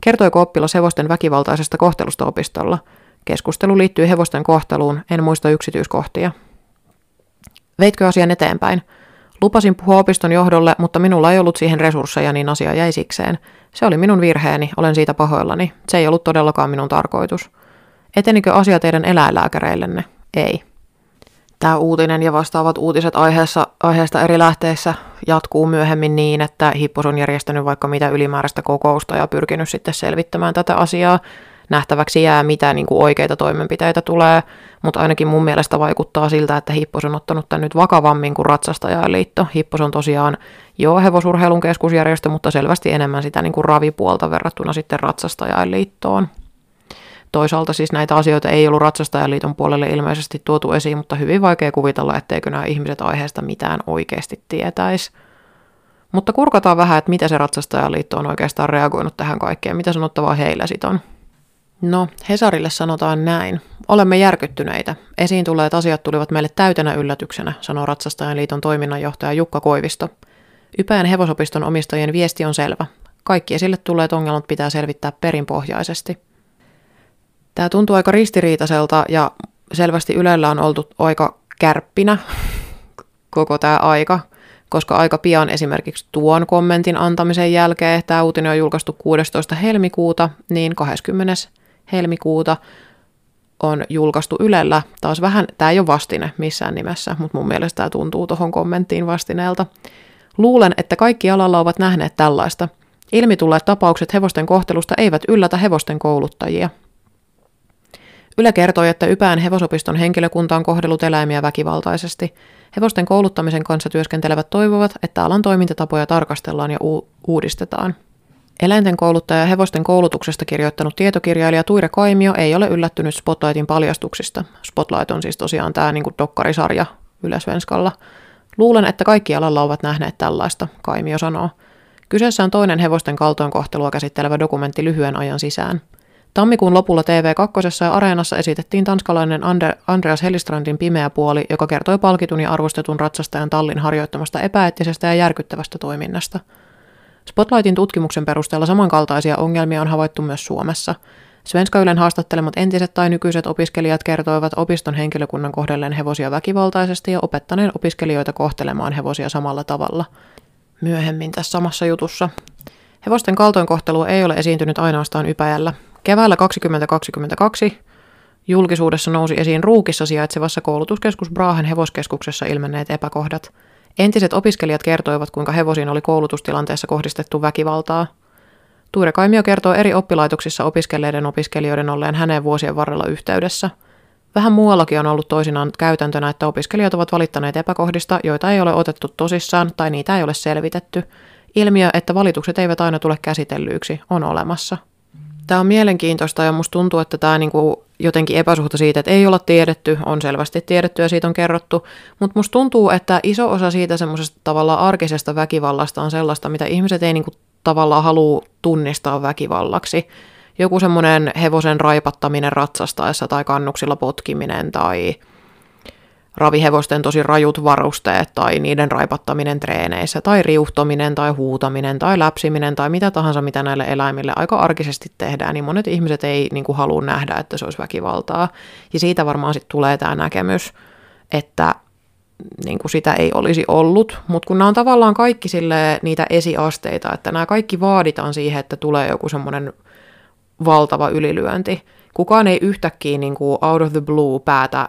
Kertoiko oppilas hevosten väkivaltaisesta kohtelusta opistolla? Keskustelu liittyy hevosten kohteluun, en muista yksityiskohtia. Veitkö asian eteenpäin? Lupasin puhua opiston johdolle, mutta minulla ei ollut siihen resursseja, niin asia jäi sikseen. Se oli minun virheeni, olen siitä pahoillani. Se ei ollut todellakaan minun tarkoitus. Etenikö asia teidän eläinlääkäreillenne? Ei. Tämä uutinen ja vastaavat uutiset aiheessa, aiheesta eri lähteissä jatkuu myöhemmin niin, että Hippos on järjestänyt vaikka mitä ylimääräistä kokousta ja pyrkinyt sitten selvittämään tätä asiaa. Nähtäväksi jää, mitä niin kuin oikeita toimenpiteitä tulee, mutta ainakin mun mielestä vaikuttaa siltä, että Hippos on ottanut tämän nyt vakavammin kuin Ratsastajaliitto. Hippos on tosiaan jo hevosurheilun keskusjärjestö, mutta selvästi enemmän sitä niin kuin ravipuolta verrattuna sitten Ratsastajaliittoon. Toisaalta siis näitä asioita ei ollut Ratsastajaliiton puolelle ilmeisesti tuotu esiin, mutta hyvin vaikea kuvitella, etteikö nämä ihmiset aiheesta mitään oikeasti tietäisi. Mutta kurkataan vähän, että miten se Ratsastajaliitto on oikeastaan reagoinut tähän kaikkeen, mitä sanottavaa heillä sitten on. No, Hesarille sanotaan näin. Olemme järkyttyneitä. Esiin tulleet asiat tulivat meille täytenä yllätyksenä, sanoo Ratsastajan liiton toiminnanjohtaja Jukka Koivisto. Ypäjän hevosopiston omistajien viesti on selvä. Kaikki esille tulleet ongelmat pitää selvittää perinpohjaisesti. Tämä tuntuu aika ristiriitaiselta ja selvästi Ylellä on oltu aika kärppinä koko tämä aika, koska aika pian esimerkiksi tuon kommentin antamisen jälkeen, tämä uutinen on julkaistu 16. helmikuuta, niin 20. helmikuuta on julkaistu Ylellä. Taas vähän, tämä ei ole vastine missään nimessä, mutta mun mielestä tämä tuntuu tuohon kommenttiin vastineelta. Luulen, että kaikki alalla ovat nähneet tällaista. Ilmi tulleet tapaukset hevosten kohtelusta eivät yllätä hevosten kouluttajia. Yle kertoi, että Ypään hevosopiston henkilökunta on kohdellut eläimiä väkivaltaisesti. Hevosten kouluttamisen kanssa työskentelevät toivovat, että alan toimintatapoja tarkastellaan ja u- uudistetaan. Eläinten kouluttaja ja hevosten koulutuksesta kirjoittanut tietokirjailija Tuire Kaimio ei ole yllättynyt Spotlightin paljastuksista. Spotlight on siis tosiaan tämä niin kuin dokkarisarja Yläsvenskalla. Luulen, että kaikki alalla ovat nähneet tällaista, Kaimio sanoo. Kyseessä on toinen hevosten kaltoinkohtelua käsittelevä dokumentti lyhyen ajan sisään. Tammikuun lopulla TV2 ja Areenassa esitettiin tanskalainen Andreas Hellistrandin pimeä puoli, joka kertoi palkitun ja arvostetun ratsastajan tallin harjoittamasta epäeettisestä ja järkyttävästä toiminnasta. Spotlightin tutkimuksen perusteella samankaltaisia ongelmia on havaittu myös Suomessa. Svenska Ylen haastattelemat entiset tai nykyiset opiskelijat kertoivat opiston henkilökunnan kohdelleen hevosia väkivaltaisesti ja opettaneen opiskelijoita kohtelemaan hevosia samalla tavalla. Myöhemmin tässä samassa jutussa. Hevosten kaltoinkohtelu ei ole esiintynyt ainoastaan Ypäjällä. Keväällä 2022 julkisuudessa nousi esiin Ruukissa sijaitsevassa koulutuskeskus Brahen hevoskeskuksessa ilmenneet epäkohdat. Entiset opiskelijat kertoivat, kuinka hevosiin oli koulutustilanteessa kohdistettu väkivaltaa. Tuure Kaimio kertoo eri oppilaitoksissa opiskelleiden opiskelijoiden olleen hänen vuosien varrella yhteydessä. Vähän muuallakin on ollut toisinaan käytäntönä, että opiskelijat ovat valittaneet epäkohdista, joita ei ole otettu tosissaan tai niitä ei ole selvitetty. Ilmiö, että valitukset eivät aina tule käsitellyiksi, on olemassa. Tämä on mielenkiintoista ja musta tuntuu, että tämä niinku jotenkin epäsuhta siitä, että ei olla tiedetty, on selvästi tiedetty ja siitä on kerrottu, mutta musta tuntuu, että iso osa siitä semmoisesta tavallaan arkisesta väkivallasta on sellaista, mitä ihmiset ei niinku tavallaan halua tunnistaa väkivallaksi. Joku semmoinen hevosen raipattaminen ratsastaessa tai kannuksilla potkiminen tai ravihevosten tosi rajut varusteet tai niiden raipattaminen treeneissä tai riuhtominen tai huutaminen tai läpsiminen tai mitä tahansa, mitä näille eläimille aika arkisesti tehdään, niin monet ihmiset ei niin kuin, halua nähdä, että se olisi väkivaltaa. Ja siitä varmaan sitten tulee tämä näkemys, että niin kuin sitä ei olisi ollut, mutta kun nämä on tavallaan kaikki sille niitä esiasteita, että nämä kaikki vaaditaan siihen, että tulee joku semmoinen valtava ylilyönti. Kukaan ei yhtäkkiä niin kuin out of the blue päätä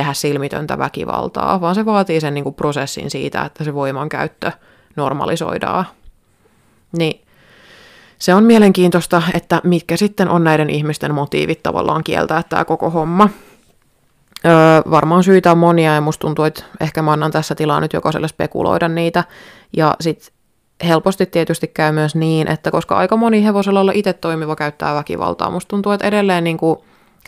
tehdä silmitöntä väkivaltaa, vaan se vaatii sen niin kuin prosessin siitä, että se voimankäyttö normalisoidaan. Niin se on mielenkiintoista, että mitkä sitten on näiden ihmisten motiivit tavallaan kieltää tämä koko homma. Öö, varmaan syitä on monia ja musta tuntuu, että ehkä mä annan tässä tilaa nyt jokaiselle spekuloida niitä. Ja sitten helposti tietysti käy myös niin, että koska aika moni hevosella olla itse toimiva käyttää väkivaltaa, musta tuntuu, että edelleen niin kuin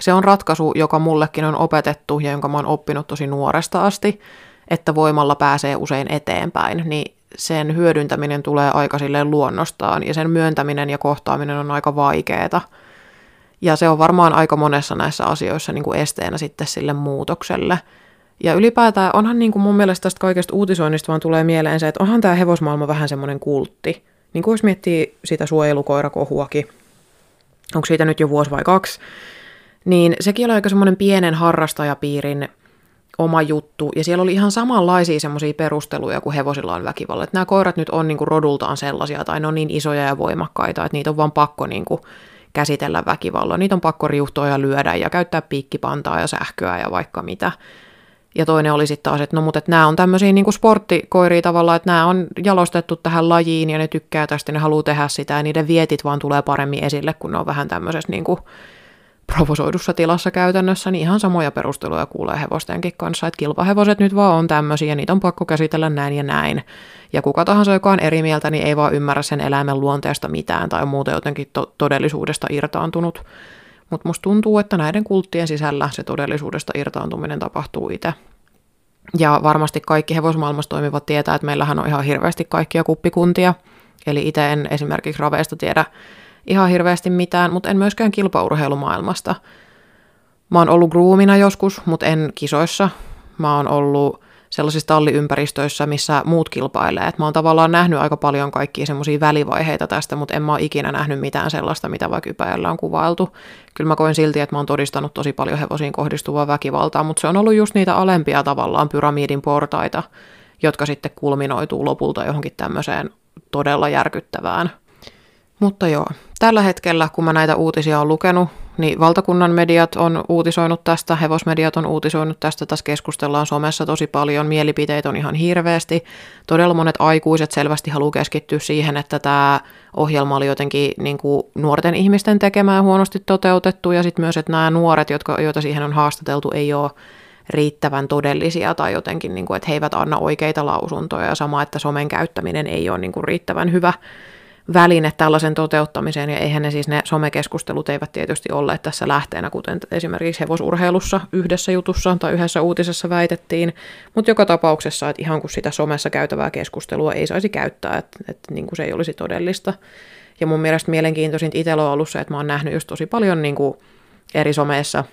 se on ratkaisu, joka mullekin on opetettu ja jonka mä oon oppinut tosi nuoresta asti, että voimalla pääsee usein eteenpäin, niin sen hyödyntäminen tulee aika silleen luonnostaan ja sen myöntäminen ja kohtaaminen on aika vaikeeta. Ja se on varmaan aika monessa näissä asioissa niin kuin esteenä sitten sille muutokselle. Ja ylipäätään onhan niin kuin mun mielestä tästä kaikesta uutisoinnista vaan tulee mieleen se, että onhan tämä hevosmaailma vähän semmoinen kultti. Niin kuin jos miettii sitä suojelukoirakohuakin, onko siitä nyt jo vuosi vai kaksi, niin sekin oli aika semmoinen pienen harrastajapiirin oma juttu, ja siellä oli ihan samanlaisia semmoisia perusteluja kuin hevosilla on väkivalla. Että nämä koirat nyt on niinku rodultaan sellaisia, tai ne on niin isoja ja voimakkaita, että niitä on vaan pakko niinku käsitellä väkivallalla. Niitä on pakko riuhtoa ja lyödä ja käyttää piikkipantaa ja sähköä ja vaikka mitä. Ja toinen oli sitten taas, että no mutta että nämä on tämmöisiä niinku sporttikoiria tavallaan, että nämä on jalostettu tähän lajiin ja ne tykkää tästä, ne haluaa tehdä sitä ja niiden vietit vaan tulee paremmin esille, kun ne on vähän tämmöisessä niinku provosoidussa tilassa käytännössä, niin ihan samoja perusteluja kuulee hevostenkin kanssa, että kilpahevoset nyt vaan on tämmöisiä, niitä on pakko käsitellä näin ja näin. Ja kuka tahansa, joka on eri mieltä, niin ei vaan ymmärrä sen eläimen luonteesta mitään tai muuten jotenkin to- todellisuudesta irtaantunut. Mutta musta tuntuu, että näiden kulttien sisällä se todellisuudesta irtaantuminen tapahtuu itse. Ja varmasti kaikki hevosmaailmassa toimivat tietää, että meillähän on ihan hirveästi kaikkia kuppikuntia. Eli itse en esimerkiksi raveista tiedä ihan hirveästi mitään, mutta en myöskään kilpaurheilumaailmasta. Mä oon ollut groomina joskus, mutta en kisoissa. Mä oon ollut sellaisissa talliympäristöissä, missä muut kilpailee. Et mä oon tavallaan nähnyt aika paljon kaikkia semmoisia välivaiheita tästä, mutta en mä ole ikinä nähnyt mitään sellaista, mitä vaikka Ypäjällä on kuvailtu. Kyllä mä koen silti, että mä oon todistanut tosi paljon hevosiin kohdistuvaa väkivaltaa, mutta se on ollut just niitä alempia tavallaan pyramidin portaita, jotka sitten kulminoituu lopulta johonkin tämmöiseen todella järkyttävään. Mutta joo, tällä hetkellä, kun mä näitä uutisia on lukenut, niin valtakunnan mediat on uutisoinut tästä, hevosmediat on uutisoinut tästä, tässä keskustellaan somessa tosi paljon, mielipiteitä on ihan hirveästi. Todella monet aikuiset selvästi haluaa keskittyä siihen, että tämä ohjelma oli jotenkin niin kuin nuorten ihmisten tekemää huonosti toteutettu, ja sitten myös, että nämä nuoret, jotka, joita siihen on haastateltu, ei ole riittävän todellisia tai jotenkin, niin kuin, että he eivät anna oikeita lausuntoja, ja sama, että somen käyttäminen ei ole niin kuin riittävän hyvä väline tällaisen toteuttamiseen, ja eihän ne siis ne somekeskustelut eivät tietysti olleet tässä lähteenä, kuten esimerkiksi hevosurheilussa yhdessä jutussa tai yhdessä uutisessa väitettiin, mutta joka tapauksessa, että ihan kun sitä somessa käytävää keskustelua ei saisi käyttää, että, että niin kuin se ei olisi todellista. Ja mun mielestä mielenkiintoisinta itsellä on ollut se, että mä oon nähnyt just tosi paljon niin kuin eri someissa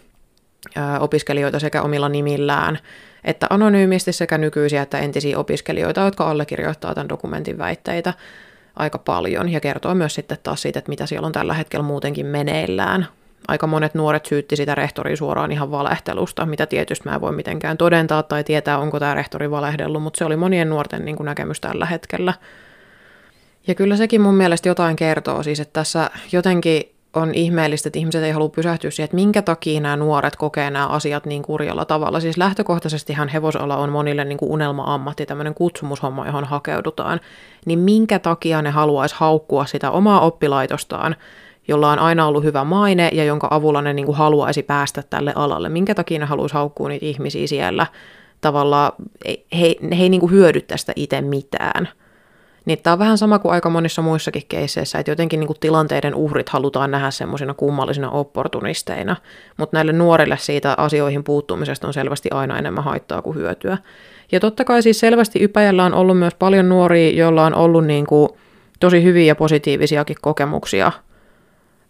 opiskelijoita sekä omilla nimillään, että anonyymisti sekä nykyisiä että entisiä opiskelijoita, jotka allekirjoittaa tämän dokumentin väitteitä aika paljon ja kertoo myös sitten taas siitä, että mitä siellä on tällä hetkellä muutenkin meneillään. Aika monet nuoret syytti sitä rehtoria suoraan ihan valehtelusta, mitä tietysti mä en voi mitenkään todentaa tai tietää, onko tämä rehtori valehdellut, mutta se oli monien nuorten niin kuin näkemys tällä hetkellä. Ja kyllä sekin mun mielestä jotain kertoo, siis että tässä jotenkin on ihmeellistä, että ihmiset ei halua pysähtyä siihen, että minkä takia nämä nuoret kokee nämä asiat niin kurjalla tavalla. Siis lähtökohtaisestihan hevosala on monille niin kuin unelma-ammatti, tämmöinen kutsumushomma, johon hakeudutaan. Niin minkä takia ne haluaisi haukkua sitä omaa oppilaitostaan, jolla on aina ollut hyvä maine ja jonka avulla ne niin kuin haluaisi päästä tälle alalle. Minkä takia ne haluaisi haukkua niitä ihmisiä siellä? Tavallaan he, he, ei niin kuin hyödy tästä itse mitään. Niin tämä on vähän sama kuin aika monissa muissakin keisseissä, että jotenkin niin tilanteiden uhrit halutaan nähdä semmoisina kummallisina opportunisteina, mutta näille nuorille siitä asioihin puuttumisesta on selvästi aina enemmän haittaa kuin hyötyä. Ja totta kai siis selvästi Ypäjällä on ollut myös paljon nuoria, joilla on ollut niin kuin tosi hyviä ja positiivisiakin kokemuksia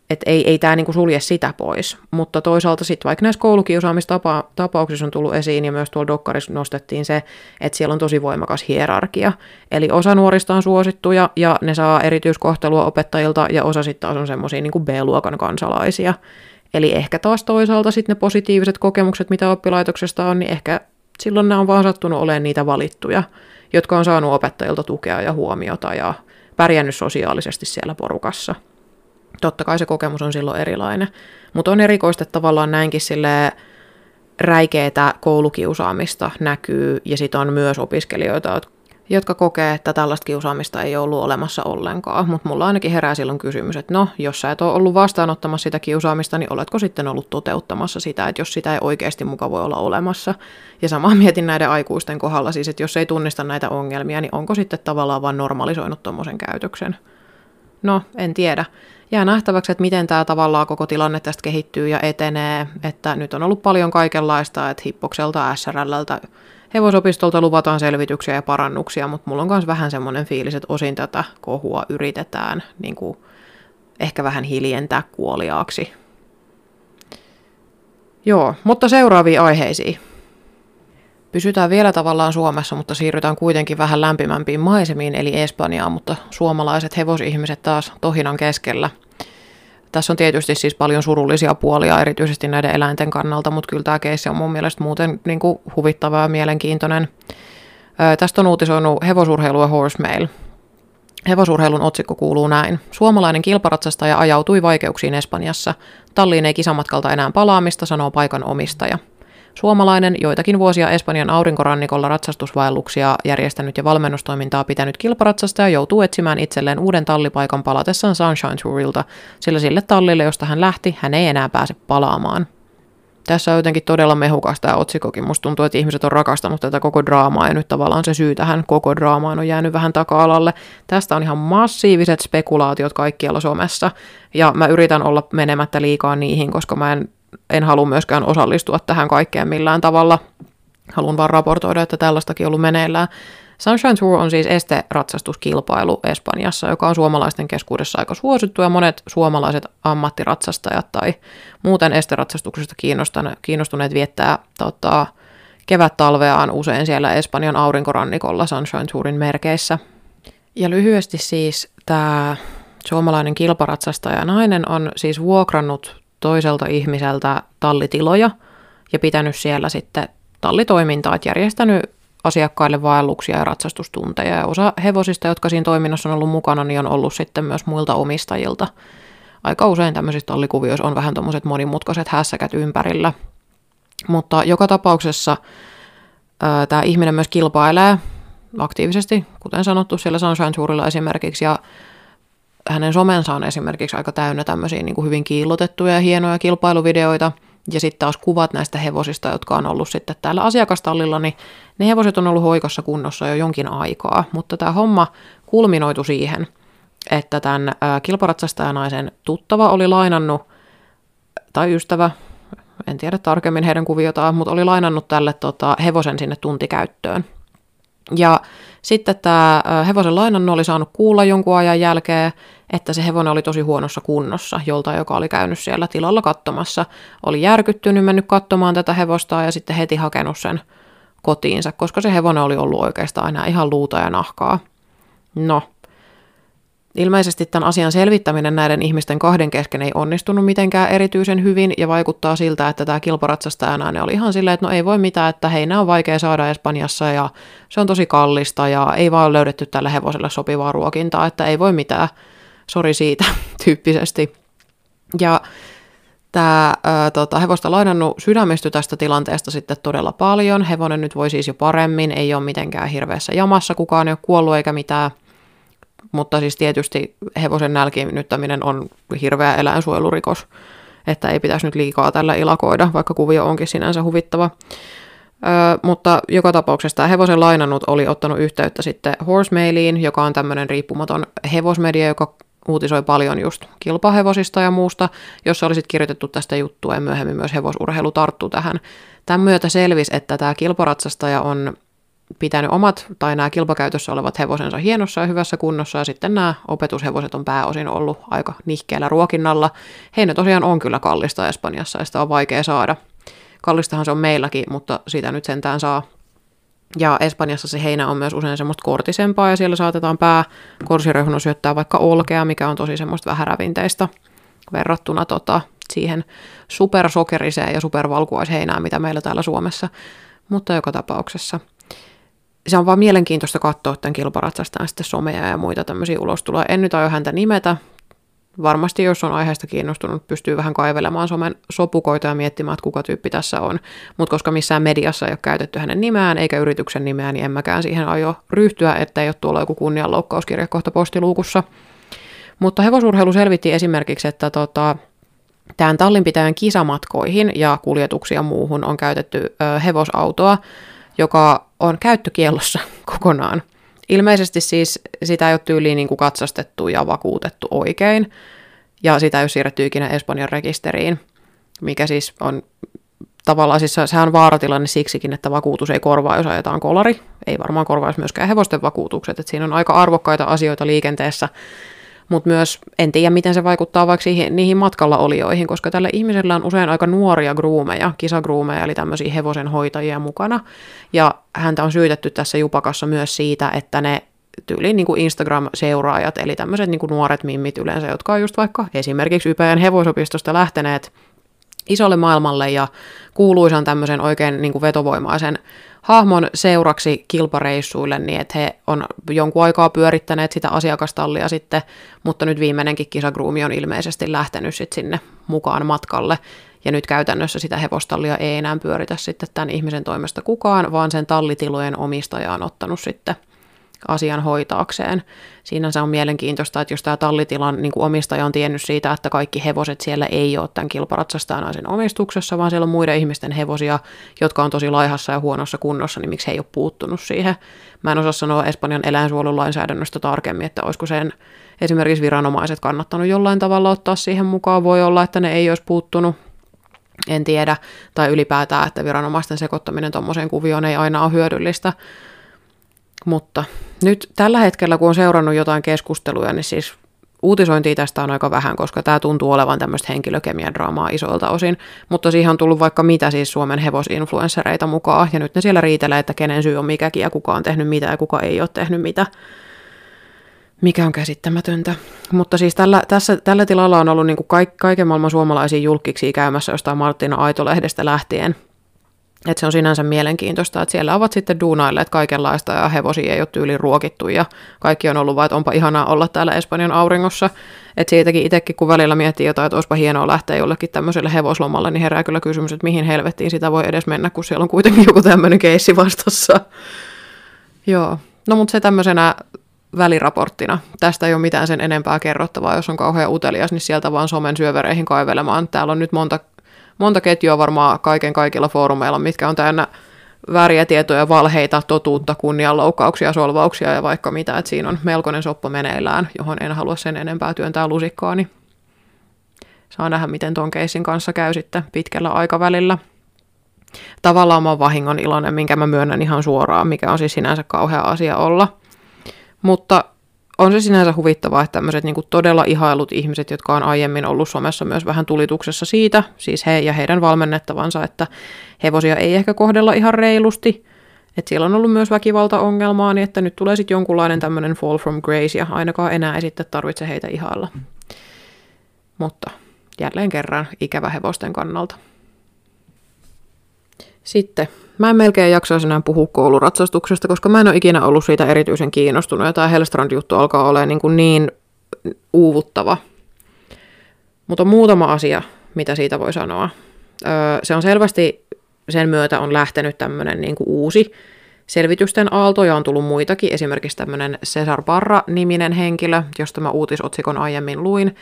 että ei, ei tämä niinku sulje sitä pois. Mutta toisaalta sitten vaikka näissä koulukiusaamistapauksissa on tullut esiin ja myös tuolla dokkarissa nostettiin se, että siellä on tosi voimakas hierarkia. Eli osa nuorista on suosittuja ja ne saa erityiskohtelua opettajilta ja osa sitten taas on semmoisia niinku B-luokan kansalaisia. Eli ehkä taas toisaalta sitten ne positiiviset kokemukset, mitä oppilaitoksesta on, niin ehkä silloin nämä on vaan sattunut olemaan niitä valittuja, jotka on saanut opettajilta tukea ja huomiota ja pärjännyt sosiaalisesti siellä porukassa – totta kai se kokemus on silloin erilainen. Mutta on erikoista, tavallaan näinkin sille räikeitä koulukiusaamista näkyy, ja sitten on myös opiskelijoita, jotka kokee, että tällaista kiusaamista ei ollut olemassa ollenkaan. Mutta mulla ainakin herää silloin kysymys, että no, jos sä et ole ollut vastaanottamassa sitä kiusaamista, niin oletko sitten ollut toteuttamassa sitä, että jos sitä ei oikeasti muka voi olla olemassa. Ja samaa mietin näiden aikuisten kohdalla siis, että jos ei tunnista näitä ongelmia, niin onko sitten tavallaan vain normalisoinut tuommoisen käytöksen. No, en tiedä jää nähtäväksi, että miten tämä tavallaan koko tilanne tästä kehittyy ja etenee. Että nyt on ollut paljon kaikenlaista, että Hippokselta, SRLltä, hevosopistolta luvataan selvityksiä ja parannuksia, mutta mulla on myös vähän semmoinen fiilis, että osin tätä kohua yritetään niin kuin ehkä vähän hiljentää kuoliaaksi. Joo, mutta seuraaviin aiheisiin. Pysytään vielä tavallaan Suomessa, mutta siirrytään kuitenkin vähän lämpimämpiin maisemiin, eli Espanjaan, mutta suomalaiset hevosihmiset taas tohinan keskellä. Tässä on tietysti siis paljon surullisia puolia, erityisesti näiden eläinten kannalta, mutta kyllä tämä keissi on mun mielestä muuten niin kuin huvittava ja mielenkiintoinen. tästä on uutisoinut hevosurheilu ja Horsemail. Hevosurheilun otsikko kuuluu näin. Suomalainen kilparatsastaja ajautui vaikeuksiin Espanjassa. Talliin ei kisamatkalta enää palaamista, sanoo paikan omistaja. Suomalainen, joitakin vuosia Espanjan aurinkorannikolla ratsastusvaelluksia järjestänyt ja valmennustoimintaa pitänyt kilparatsastaja joutuu etsimään itselleen uuden tallipaikan palatessaan Sunshine Tourilta, sillä sille tallille, josta hän lähti, hän ei enää pääse palaamaan. Tässä on jotenkin todella mehukas tämä otsikokin. Musta tuntuu, että ihmiset on rakastanut tätä koko draamaa ja nyt tavallaan se syy tähän koko draamaan on jäänyt vähän taka-alalle. Tästä on ihan massiiviset spekulaatiot kaikkialla somessa ja mä yritän olla menemättä liikaa niihin, koska mä en en halua myöskään osallistua tähän kaikkeen millään tavalla. Haluan vaan raportoida, että tällaistakin ollut meneillään. Sunshine Tour on siis esteratsastuskilpailu Espanjassa, joka on suomalaisten keskuudessa aika suosittu ja monet suomalaiset ammattiratsastajat tai muuten esteratsastuksesta kiinnostuneet viettää tota, kevät-talveaan usein siellä Espanjan aurinkorannikolla Sunshine Tourin merkeissä. Ja lyhyesti siis tämä suomalainen kilparatsastaja nainen on siis vuokrannut toiselta ihmiseltä tallitiloja ja pitänyt siellä sitten tallitoimintaa, että järjestänyt asiakkaille vaelluksia ja ratsastustunteja. Ja osa hevosista, jotka siinä toiminnassa on ollut mukana, niin on ollut sitten myös muilta omistajilta. Aika usein tämmöisissä tallikuvioissa on vähän tuommoiset monimutkaiset hässäkät ympärillä. Mutta joka tapauksessa tämä ihminen myös kilpailee aktiivisesti, kuten sanottu, siellä Sunshine Tourilla esimerkiksi, ja hänen somensa on esimerkiksi aika täynnä tämmöisiä niin kuin hyvin kiillotettuja ja hienoja kilpailuvideoita, ja sitten taas kuvat näistä hevosista, jotka on ollut sitten täällä asiakastallilla, niin ne hevoset on ollut hoikossa kunnossa jo jonkin aikaa, mutta tämä homma kulminoitu siihen, että tämän kilparatsastajanaisen tuttava oli lainannut, tai ystävä, en tiedä tarkemmin heidän kuviotaan, mutta oli lainannut tälle tota, hevosen sinne tuntikäyttöön. Ja sitten tämä hevosen lainannu oli saanut kuulla jonkun ajan jälkeen, että se hevonen oli tosi huonossa kunnossa, jolta joka oli käynyt siellä tilalla katsomassa. Oli järkyttynyt, mennyt katsomaan tätä hevosta ja sitten heti hakenut sen kotiinsa, koska se hevonen oli ollut oikeastaan aina ihan luuta ja nahkaa. No, Ilmeisesti tämän asian selvittäminen näiden ihmisten kahden kesken ei onnistunut mitenkään erityisen hyvin ja vaikuttaa siltä, että tämä kilparatsastajana oli ihan silleen, että no ei voi mitään, että heinä on vaikea saada Espanjassa ja se on tosi kallista ja ei vaan löydetty tälle hevoselle sopivaa ruokintaa, että ei voi mitään, sori siitä tyyppisesti. Ja tämä ää, tota, hevosta lainannut sydämestyi tästä tilanteesta sitten todella paljon. Hevonen nyt voi siis jo paremmin, ei ole mitenkään hirveässä jamassa, kukaan ei ole kuollut eikä mitään – mutta siis tietysti hevosen nälkiinnyttäminen on hirveä eläinsuojelurikos, että ei pitäisi nyt liikaa tällä ilakoida, vaikka kuvio onkin sinänsä huvittava. Ö, mutta joka tapauksessa tämä hevosen lainannut oli ottanut yhteyttä sitten Horsemailiin, joka on tämmöinen riippumaton hevosmedia, joka uutisoi paljon just kilpahevosista ja muusta, jossa oli sitten kirjoitettu tästä juttua ja myöhemmin myös hevosurheilu tarttu tähän. Tämän myötä selvisi, että tämä kilparatsastaja on pitänyt omat tai nämä kilpakäytössä olevat hevosensa hienossa ja hyvässä kunnossa ja sitten nämä opetushevoset on pääosin ollut aika nihkeällä ruokinnalla. Heinä tosiaan on kyllä kallista Espanjassa ja sitä on vaikea saada. Kallistahan se on meilläkin, mutta sitä nyt sentään saa. Ja Espanjassa se heinä on myös usein semmoista kortisempaa ja siellä saatetaan pää korsirehuna syöttää vaikka olkea, mikä on tosi semmoista vähärävinteistä verrattuna tota, siihen supersokeriseen ja supervalkuaisheinään, mitä meillä täällä Suomessa. Mutta joka tapauksessa – se on vaan mielenkiintoista katsoa tämän kilparatsastaan sitten someja ja muita tämmöisiä ulostuloja. En nyt aio häntä nimetä. Varmasti jos on aiheesta kiinnostunut, pystyy vähän kaivelemaan somen sopukoita ja miettimään, että kuka tyyppi tässä on. Mutta koska missään mediassa ei ole käytetty hänen nimeään eikä yrityksen nimeään, niin en mäkään siihen aio ryhtyä, ettei ole tuolla joku kunnianloukkauskirja kohta postiluukussa. Mutta hevosurheilu selvitti esimerkiksi, että tota, tämän tallinpitäjän kisamatkoihin ja kuljetuksia muuhun on käytetty ö, hevosautoa, joka on käyttökiellossa kokonaan. Ilmeisesti siis sitä ei ole tyyliin niin kuin katsastettu ja vakuutettu oikein, ja sitä ei ole siirretty ikinä Espanjan rekisteriin, mikä siis on tavallaan, siis sehän on vaaratilanne siksikin, että vakuutus ei korvaa, jos ajetaan kolari. Ei varmaan korvaisi myöskään hevosten vakuutukset, että siinä on aika arvokkaita asioita liikenteessä, mutta myös en tiedä, miten se vaikuttaa vaikka siihen, niihin matkalla olioihin, koska tällä ihmisellä on usein aika nuoria groomeja, kisagroomeja, eli tämmöisiä hevosen hoitajia mukana, ja häntä on syytetty tässä jupakassa myös siitä, että ne tyyliin niin kuin Instagram-seuraajat, eli tämmöiset niin kuin nuoret mimmit yleensä, jotka on just vaikka esimerkiksi Ypäjän hevosopistosta lähteneet isolle maailmalle ja kuuluisan tämmöisen oikein niin kuin vetovoimaisen hahmon seuraksi kilpareissuille, niin että he on jonkun aikaa pyörittäneet sitä asiakastallia sitten, mutta nyt viimeinenkin kisagruumi on ilmeisesti lähtenyt sitten sinne mukaan matkalle. Ja nyt käytännössä sitä hevostallia ei enää pyöritä sitten tämän ihmisen toimesta kukaan, vaan sen tallitilojen omistaja on ottanut sitten – asian hoitaakseen. Siinä se on mielenkiintoista, että jos tämä tallitilan niin kuin omistaja on tiennyt siitä, että kaikki hevoset siellä ei ole tämän kilparatsastajanaisen omistuksessa, vaan siellä on muiden ihmisten hevosia, jotka on tosi laihassa ja huonossa kunnossa, niin miksi he ei ole puuttunut siihen. Mä en osaa sanoa Espanjan eläinsuojelulainsäädännöstä tarkemmin, että olisiko sen esimerkiksi viranomaiset kannattanut jollain tavalla ottaa siihen mukaan. Voi olla, että ne ei olisi puuttunut, en tiedä, tai ylipäätään, että viranomaisten sekoittaminen tuommoiseen kuvioon ei aina ole hyödyllistä. Mutta nyt tällä hetkellä, kun on seurannut jotain keskusteluja, niin siis uutisointia tästä on aika vähän, koska tämä tuntuu olevan tämmöistä henkilökemian draamaa isolta osin, mutta siihen on tullut vaikka mitä siis Suomen hevosinfluenssereita mukaan, ja nyt ne siellä riitelee, että kenen syy on mikäkin, ja kuka on tehnyt mitä, ja kuka ei ole tehnyt mitä, mikä on käsittämätöntä. Mutta siis tällä, tässä, tällä tilalla on ollut niin kuin kaik, kaiken maailman suomalaisia julkiksi käymässä jostain Martina Aitolehdestä lähtien, että se on sinänsä mielenkiintoista, että siellä ovat sitten duunailleet kaikenlaista ja hevosia ei ole tyyli ruokittu ja kaikki on ollut vaan, että onpa ihanaa olla täällä Espanjan auringossa. Että siitäkin itsekin, kun välillä miettii jotain, että olisipa hienoa lähteä jollekin tämmöiselle hevoslomalle, niin herää kyllä kysymys, että mihin helvettiin sitä voi edes mennä, kun siellä on kuitenkin joku tämmöinen keissi vastassa. Joo, no mutta se tämmöisenä väliraporttina. Tästä ei ole mitään sen enempää kerrottavaa, jos on kauhean utelias, niin sieltä vaan somen syövereihin kaivelemaan. Täällä on nyt monta monta ketjua varmaan kaiken kaikilla foorumeilla, mitkä on täynnä vääriä tietoja, valheita, totuutta, kunnianloukkauksia, solvauksia ja vaikka mitä. Että siinä on melkoinen soppa meneillään, johon en halua sen enempää työntää lusikkaa, niin saa nähdä, miten ton keissin kanssa käy sitten pitkällä aikavälillä. Tavallaan mä vahingon iloinen, minkä mä myönnän ihan suoraan, mikä on siis sinänsä kauhea asia olla. Mutta on se sinänsä huvittavaa, että tämmöiset niin todella ihailut ihmiset, jotka on aiemmin ollut somessa myös vähän tulituksessa siitä, siis he ja heidän valmennettavansa, että hevosia ei ehkä kohdella ihan reilusti, että siellä on ollut myös väkivaltaongelmaa, niin että nyt tulee sitten jonkunlainen tämmöinen fall from grace, ja ainakaan enää ei sitten tarvitse heitä ihailla. Mutta jälleen kerran ikävä hevosten kannalta. Sitten Mä en melkein jaksaisi enää puhua kouluratsastuksesta, koska mä en ole ikinä ollut siitä erityisen kiinnostunut. Ja tämä Hellstrand-juttu alkaa olla niin, kuin niin uuvuttava. Mutta on muutama asia, mitä siitä voi sanoa. Öö, se on selvästi, sen myötä on lähtenyt tämmöinen niin uusi selvitysten aalto, ja on tullut muitakin, esimerkiksi tämmöinen Cesar Barra-niminen henkilö, josta mä uutisotsikon aiemmin luin,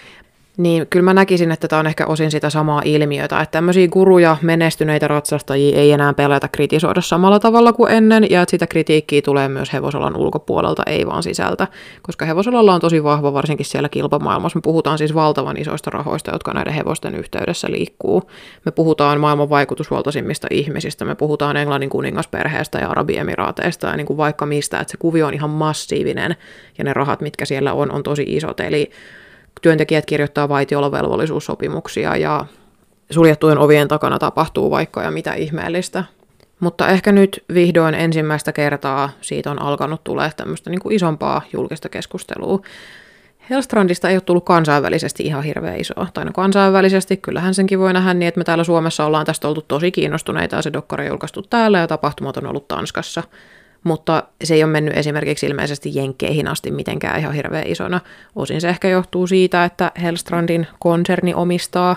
niin kyllä mä näkisin, että tämä on ehkä osin sitä samaa ilmiötä, että tämmöisiä guruja, menestyneitä ratsastajia ei enää pelätä kritisoida samalla tavalla kuin ennen, ja että sitä kritiikkiä tulee myös hevosalan ulkopuolelta, ei vaan sisältä, koska hevosalalla on tosi vahva, varsinkin siellä kilpamaailmassa. Me puhutaan siis valtavan isoista rahoista, jotka näiden hevosten yhteydessä liikkuu. Me puhutaan maailman vaikutusvaltaisimmista ihmisistä, me puhutaan Englannin kuningasperheestä ja Arabiemiraateista ja niin kuin vaikka mistä, että se kuvio on ihan massiivinen, ja ne rahat, mitkä siellä on, on tosi isot, eli työntekijät kirjoittaa vaitiolovelvollisuussopimuksia ja suljettujen ovien takana tapahtuu vaikka ja mitä ihmeellistä. Mutta ehkä nyt vihdoin ensimmäistä kertaa siitä on alkanut tulee tämmöistä niin kuin isompaa julkista keskustelua. Hellstrandista ei ole tullut kansainvälisesti ihan hirveän isoa. Tai no kansainvälisesti, kyllähän senkin voi nähdä niin, että me täällä Suomessa ollaan tästä oltu tosi kiinnostuneita ja se dokkari on julkaistu täällä ja tapahtumat on ollut Tanskassa mutta se ei ole mennyt esimerkiksi ilmeisesti Jenkkeihin asti mitenkään ihan hirveän isona. Osin se ehkä johtuu siitä, että Hellstrandin konserni omistaa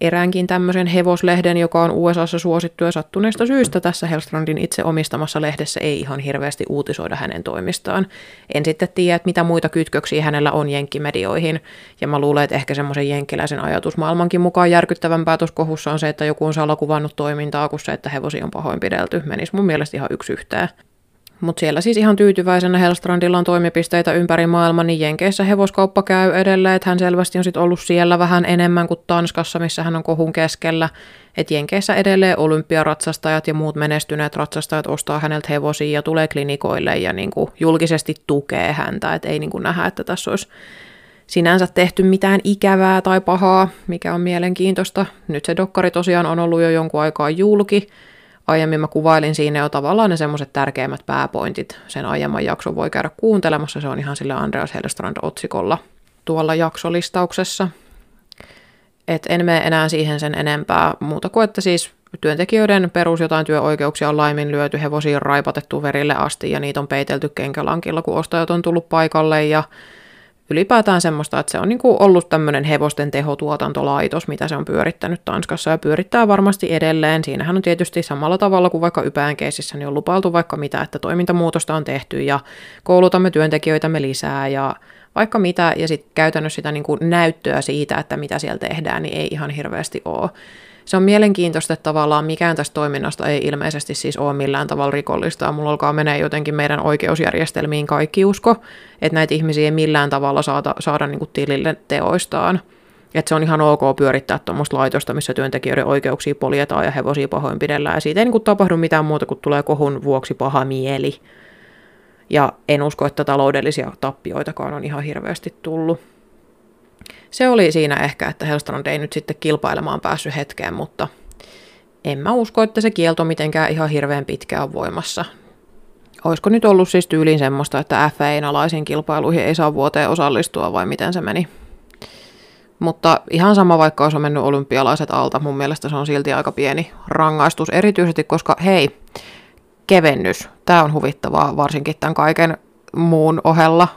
eräänkin tämmöisen hevoslehden, joka on USAssa suosittu ja sattuneesta syystä tässä Hellstrandin itse omistamassa lehdessä ei ihan hirveästi uutisoida hänen toimistaan. En sitten tiedä, että mitä muita kytköksiä hänellä on jenkkimedioihin, ja mä luulen, että ehkä semmoisen jenkkiläisen ajatusmaailmankin mukaan järkyttävämpää tuossa kohussa on se, että joku on salakuvannut toimintaa kuin se, että hevosi on pahoinpidelty. Menisi mun mielestä ihan yksi yhteen. Mutta siellä siis ihan tyytyväisenä Hellstrandilla on toimipisteitä ympäri maailman, niin Jenkeissä hevoskauppa käy edelleen, että hän selvästi on sitten ollut siellä vähän enemmän kuin Tanskassa, missä hän on kohun keskellä. Että Jenkeissä edelleen olympiaratsastajat ja muut menestyneet ratsastajat ostaa häneltä hevosia ja tulee klinikoille ja niinku julkisesti tukee häntä, että ei niinku nähdä, että tässä olisi sinänsä tehty mitään ikävää tai pahaa, mikä on mielenkiintoista. Nyt se dokkari tosiaan on ollut jo jonkun aikaa julki, aiemmin mä kuvailin siinä jo tavallaan ne semmoiset tärkeimmät pääpointit. Sen aiemman jakson voi käydä kuuntelemassa, se on ihan sillä Andreas Hellstrand-otsikolla tuolla jaksolistauksessa. Et en mene enää siihen sen enempää muuta kuin, että siis työntekijöiden perus jotain työoikeuksia on laiminlyöty, hevosia on raipatettu verille asti ja niitä on peitelty kenkälankilla, kun ostajat on tullut paikalle ja ylipäätään semmoista, että se on niin kuin ollut tämmöinen hevosten tehotuotantolaitos, mitä se on pyörittänyt Tanskassa ja pyörittää varmasti edelleen. Siinähän on tietysti samalla tavalla kuin vaikka ypään keisissä, niin on lupailtu vaikka mitä, että toimintamuutosta on tehty ja koulutamme työntekijöitämme lisää ja vaikka mitä, ja sitten käytännössä sitä niin kuin näyttöä siitä, että mitä siellä tehdään, niin ei ihan hirveästi ole se on mielenkiintoista, että tavallaan mikään tästä toiminnasta ei ilmeisesti siis ole millään tavalla rikollista. Mulla alkaa menee jotenkin meidän oikeusjärjestelmiin kaikki usko, että näitä ihmisiä ei millään tavalla saada, saada niin kuin tilille teoistaan. Että se on ihan ok pyörittää tuommoista laitosta, missä työntekijöiden oikeuksia poljetaan ja hevosia pahoinpidellään. Ja siitä ei niin kuin tapahdu mitään muuta kuin tulee kohun vuoksi paha mieli. Ja en usko, että taloudellisia tappioitakaan on ihan hirveästi tullut. Se oli siinä ehkä, että Hellstrand ei nyt sitten kilpailemaan päässyt hetkeen, mutta en mä usko, että se kielto mitenkään ihan hirveän pitkään on voimassa. Olisiko nyt ollut siis tyyliin semmoista, että FA'n alaisiin kilpailuihin ei saa vuoteen osallistua vai miten se meni? Mutta ihan sama, vaikka olisi mennyt olympialaiset alta, mun mielestä se on silti aika pieni rangaistus, erityisesti koska hei, kevennys, tämä on huvittavaa varsinkin tämän kaiken muun ohella.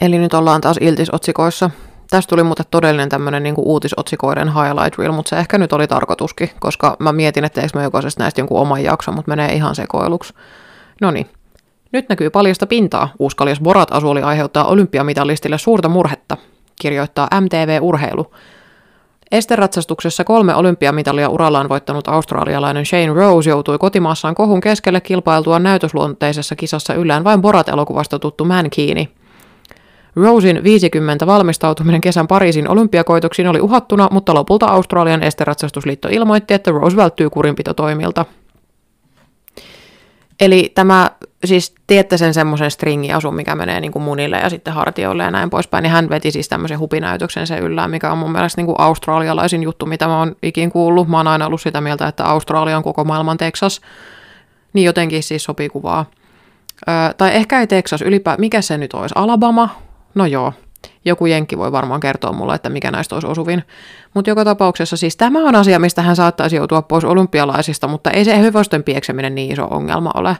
Eli nyt ollaan taas iltisotsikoissa. Tästä tuli muuten todellinen tämmöinen niin uutisotsikoiden highlight reel, mutta se ehkä nyt oli tarkoituskin, koska mä mietin, että eikö mä jokaisesta näistä jonkun oman jakson, mutta menee ihan sekoiluksi. No niin, nyt näkyy paljasta pintaa. Uuskaljas Borat asuoli aiheuttaa olympiamitalistille suurta murhetta, kirjoittaa MTV Urheilu. Esteratsastuksessa kolme olympiamitalia urallaan voittanut australialainen Shane Rose joutui kotimaassaan kohun keskelle kilpailtua näytösluonteisessa kisassa yllään vain Borat-elokuvasta tuttu Mankini. Rosin 50 valmistautuminen kesän Pariisin olympiakoitoksiin oli uhattuna, mutta lopulta Australian esteratsastusliitto ilmoitti, että Rose välttyy kurinpitotoimilta. Eli tämä, siis tiedätte sen semmoisen stringiasun, mikä menee niin kuin munille ja sitten hartioille ja näin poispäin, niin hän veti siis tämmöisen hupinäytöksen se yllään, mikä on mun mielestä niin kuin australialaisin juttu, mitä mä oon ikin kuullut. Mä oon aina ollut sitä mieltä, että Australia on koko maailman Texas, niin jotenkin siis sopii kuvaa. Öö, tai ehkä ei Texas, ylipä, mikä se nyt olisi, Alabama? No joo, joku jenkki voi varmaan kertoa mulle, että mikä näistä olisi osuvin. Mutta joka tapauksessa siis tämä on asia, mistä hän saattaisi joutua pois olympialaisista, mutta ei se hevosten piekseminen niin iso ongelma ole.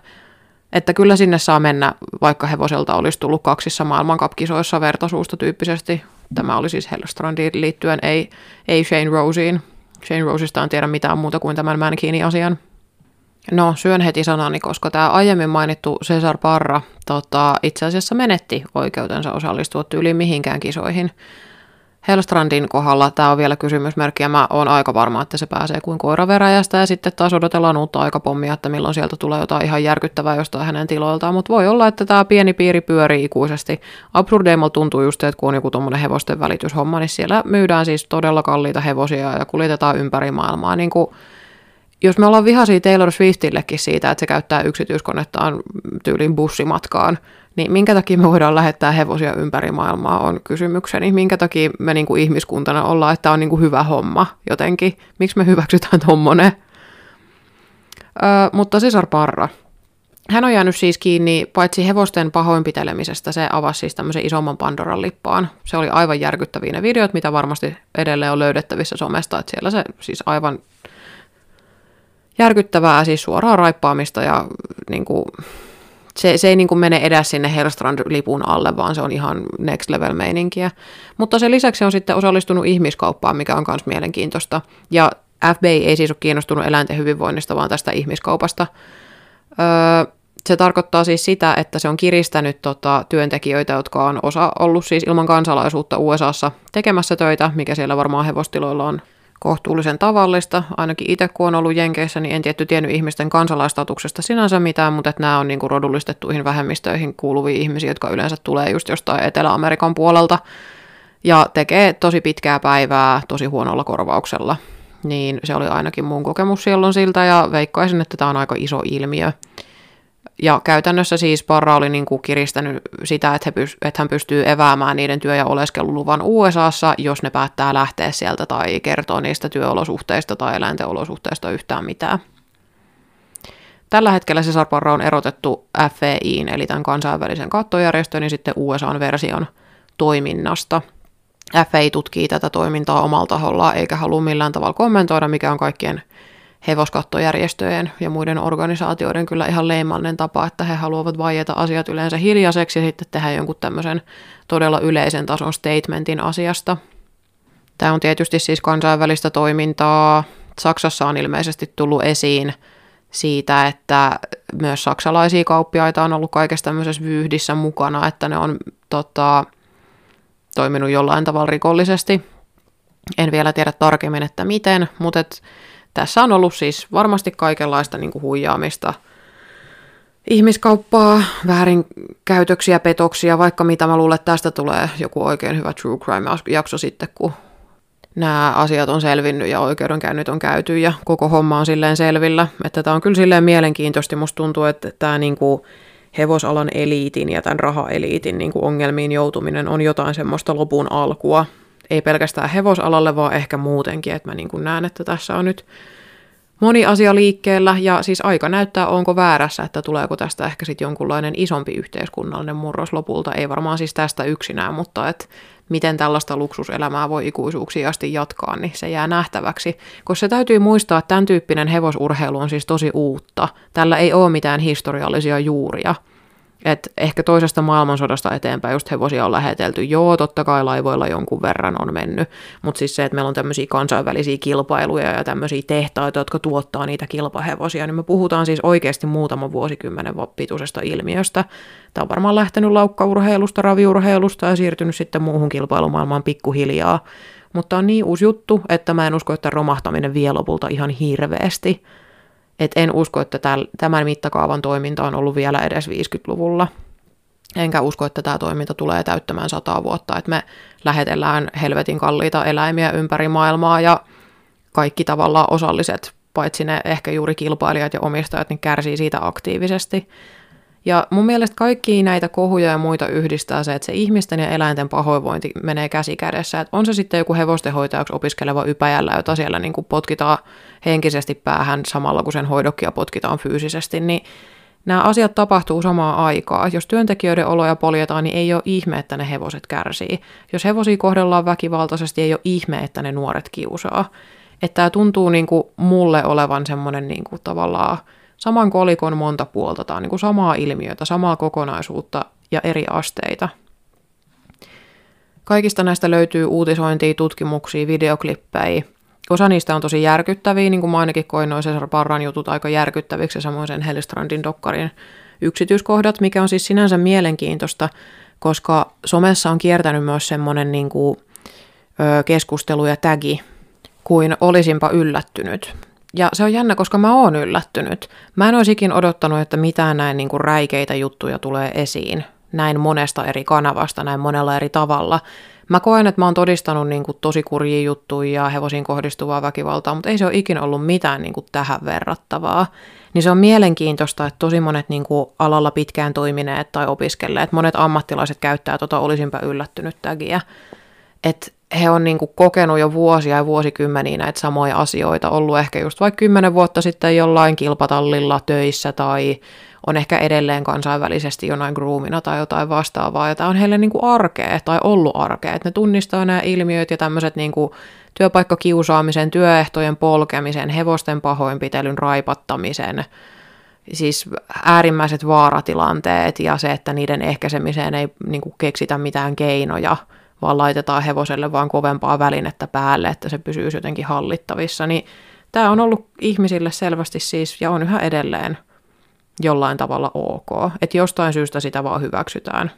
Että kyllä sinne saa mennä, vaikka hevoselta olisi tullut kaksissa maailmankapkisoissa vertasuusta tyyppisesti. Tämä oli siis Hellstrandiin liittyen, ei, ei Shane Roseen. Shane Rosesta en tiedä mitään muuta kuin tämän Mankini-asian. No, syön heti sanani, koska tämä aiemmin mainittu Cesar Parra tota, itse asiassa menetti oikeutensa osallistua tyyliin mihinkään kisoihin. Hellstrandin kohdalla tämä on vielä kysymysmerkki ja mä oon aika varma, että se pääsee kuin koiraveräjästä ja sitten taas odotellaan uutta aikapommia, että milloin sieltä tulee jotain ihan järkyttävää jostain hänen tiloiltaan, mutta voi olla, että tämä pieni piiri pyörii ikuisesti. Absurdeimalla tuntuu just, että kun on joku tuommoinen hevosten välityshomma, niin siellä myydään siis todella kalliita hevosia ja kuljetetaan ympäri maailmaa, niin kuin jos me ollaan vihaisia Taylor Swiftillekin siitä, että se käyttää yksityiskonettaan tyylin bussimatkaan, niin minkä takia me voidaan lähettää hevosia ympäri maailmaa on kysymykseni. Minkä takia me niin kuin ihmiskuntana ollaan, että tämä on niin kuin hyvä homma jotenkin. Miksi me hyväksytään tuommoinen? Öö, mutta Cesar Parra. Hän on jäänyt siis kiinni paitsi hevosten pahoinpitelemisestä, se avasi siis tämmöisen isomman Pandoran lippaan. Se oli aivan järkyttäviä ne videot, mitä varmasti edelleen on löydettävissä somesta, että siellä se siis aivan järkyttävää, siis suoraa raippaamista ja niin kuin, se, se ei niin kuin mene edes sinne Herstrand-lipun alle, vaan se on ihan next level meininkiä. Mutta sen lisäksi on sitten osallistunut ihmiskauppaan, mikä on myös mielenkiintoista. Ja FBI ei siis ole kiinnostunut eläinten hyvinvoinnista, vaan tästä ihmiskaupasta. Öö, se tarkoittaa siis sitä, että se on kiristänyt tota, työntekijöitä, jotka on osa ollut siis ilman kansalaisuutta USAssa tekemässä töitä, mikä siellä varmaan hevostiloilla on kohtuullisen tavallista. Ainakin itse kun on ollut Jenkeissä, niin en tietty tiennyt ihmisten kansalaistatuksesta sinänsä mitään, mutta että nämä on niin kuin rodullistettuihin vähemmistöihin kuuluvia ihmisiä, jotka yleensä tulee just jostain Etelä-Amerikan puolelta ja tekee tosi pitkää päivää tosi huonolla korvauksella. Niin se oli ainakin mun kokemus silloin siltä ja veikkaisin, että tämä on aika iso ilmiö. Ja käytännössä siis Parra oli niin kuin kiristänyt sitä, että, he pyst- että hän pystyy eväämään niiden työ- ja oleskeluluvan USAssa, jos ne päättää lähteä sieltä tai kertoa niistä työolosuhteista tai eläinten olosuhteista yhtään mitään. Tällä hetkellä Cesar Parra on erotettu FEIin, eli tämän kansainvälisen kattojärjestön ja sitten USAn version toiminnasta. FEI tutkii tätä toimintaa omalla tahollaan eikä halua millään tavalla kommentoida, mikä on kaikkien hevoskattojärjestöjen ja muiden organisaatioiden kyllä ihan leimallinen tapa, että he haluavat vaieta asiat yleensä hiljaiseksi ja sitten tehdä jonkun tämmöisen todella yleisen tason statementin asiasta. Tämä on tietysti siis kansainvälistä toimintaa. Saksassa on ilmeisesti tullut esiin siitä, että myös saksalaisia kauppiaita on ollut kaikessa tämmöisessä vyyhdissä mukana, että ne on tota, toiminut jollain tavalla rikollisesti. En vielä tiedä tarkemmin, että miten, mutta et tässä on ollut siis varmasti kaikenlaista niin kuin huijaamista, ihmiskauppaa, väärinkäytöksiä, petoksia, vaikka mitä mä luulen, että tästä tulee joku oikein hyvä true crime-jakso sitten, kun nämä asiat on selvinnyt ja oikeudenkäynnit on käyty ja koko homma on silleen selvillä. Että tämä on kyllä silleen mielenkiintoista. Musta tuntuu, että tämä niinku hevosalan eliitin ja tämän rahaeliitin niin kuin ongelmiin joutuminen on jotain semmoista lopun alkua. Ei pelkästään hevosalalle, vaan ehkä muutenkin, että mä niin kuin näen, että tässä on nyt moni asia liikkeellä ja siis aika näyttää, onko väärässä, että tuleeko tästä ehkä sitten jonkunlainen isompi yhteiskunnallinen murros lopulta. Ei varmaan siis tästä yksinään, mutta että miten tällaista luksuselämää voi ikuisuuksiin asti jatkaa, niin se jää nähtäväksi. Koska se täytyy muistaa, että tämän tyyppinen hevosurheilu on siis tosi uutta. Tällä ei ole mitään historiallisia juuria. Et ehkä toisesta maailmansodasta eteenpäin just hevosia on lähetelty. Joo, totta kai laivoilla jonkun verran on mennyt, mutta siis se, että meillä on tämmöisiä kansainvälisiä kilpailuja ja tämmöisiä tehtaita, jotka tuottaa niitä kilpahevosia, niin me puhutaan siis oikeasti muutaman vuosikymmenen pituisesta ilmiöstä. Tämä on varmaan lähtenyt laukkaurheilusta, raviurheilusta ja siirtynyt sitten muuhun kilpailumaailmaan pikkuhiljaa. Mutta on niin uusi juttu, että mä en usko, että romahtaminen vie lopulta ihan hirveästi. Et en usko, että tämän mittakaavan toiminta on ollut vielä edes 50-luvulla. Enkä usko, että tämä toiminta tulee täyttämään sata vuotta, että me lähetellään helvetin kalliita eläimiä ympäri maailmaa ja kaikki tavallaan osalliset, paitsi ne ehkä juuri kilpailijat ja omistajat, niin kärsii siitä aktiivisesti. Ja mun mielestä kaikki näitä kohuja ja muita yhdistää se, että se ihmisten ja eläinten pahoinvointi menee käsi kädessä. Että on se sitten joku hevostenhoitajaksi opiskeleva ypäjällä, jota siellä niin kuin potkitaan henkisesti päähän samalla kun sen hoidokkia potkitaan fyysisesti, niin nämä asiat tapahtuu samaan aikaan. Jos työntekijöiden oloja poljetaan, niin ei ole ihme, että ne hevoset kärsii. Jos hevosia kohdellaan väkivaltaisesti, ei ole ihme, että ne nuoret kiusaa. Että tämä tuntuu niin kuin mulle olevan semmoinen niin kuin tavallaan saman kolikon monta puolta. On niin kuin samaa ilmiötä, samaa kokonaisuutta ja eri asteita. Kaikista näistä löytyy uutisointia, tutkimuksia, videoklippejä. Osa niistä on tosi järkyttäviä, niin kuin mä ainakin koin noin Cesar Parran jutut aika järkyttäviksi ja samoin sen Hellistrandin dokkarin yksityiskohdat, mikä on siis sinänsä mielenkiintoista, koska somessa on kiertänyt myös semmoinen niin kuin, keskustelu ja tagi, kuin olisinpa yllättynyt. Ja se on jännä, koska mä oon yllättynyt. Mä en olisikin odottanut, että mitään näin niin kuin räikeitä juttuja tulee esiin näin monesta eri kanavasta, näin monella eri tavalla. Mä koen, että mä oon todistanut niin kuin tosi kurjia juttuja ja hevosiin kohdistuvaa väkivaltaa, mutta ei se ole ikinä ollut mitään niin kuin tähän verrattavaa. Niin se on mielenkiintoista, että tosi monet niin kuin alalla pitkään toimineet tai opiskelleet, monet ammattilaiset käyttää tota olisinpä yllättynyt tagia. Että he on niin kuin kokenut jo vuosia ja vuosikymmeniä näitä samoja asioita, ollut ehkä just vaikka kymmenen vuotta sitten jollain kilpatallilla töissä tai on ehkä edelleen kansainvälisesti jonain groomina tai jotain vastaavaa, ja tämä on heille niin kuin arkea tai ollut arkea, että ne tunnistaa nämä ilmiöt ja tämmöiset niin kuin työpaikkakiusaamisen, työehtojen polkemisen, hevosten pahoinpitelyn, raipattamisen, siis äärimmäiset vaaratilanteet ja se, että niiden ehkäisemiseen ei niin kuin keksitä mitään keinoja – vaan laitetaan hevoselle vaan kovempaa välinettä päälle, että se pysyy jotenkin hallittavissa, niin tämä on ollut ihmisille selvästi siis, ja on yhä edelleen jollain tavalla ok, että jostain syystä sitä vaan hyväksytään.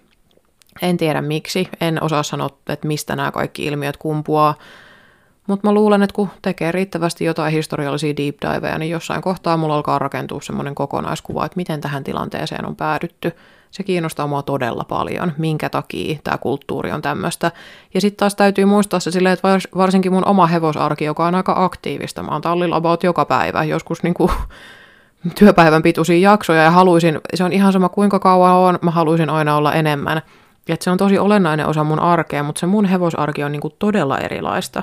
En tiedä miksi, en osaa sanoa, että mistä nämä kaikki ilmiöt kumpuaa, mutta mä luulen, että kun tekee riittävästi jotain historiallisia deep diveja, niin jossain kohtaa mulla alkaa rakentua semmoinen kokonaiskuva, että miten tähän tilanteeseen on päädytty – se kiinnostaa mua todella paljon, minkä takia tämä kulttuuri on tämmöistä. Ja sitten taas täytyy muistaa se silleen, että varsinkin mun oma hevosarki, joka on aika aktiivista, mä oon tallilla about joka päivä, joskus niinku työpäivän pituisia jaksoja ja haluaisin, se on ihan sama kuinka kauan on, mä haluaisin aina olla enemmän. Et se on tosi olennainen osa mun arkea, mutta se mun hevosarki on niinku todella erilaista.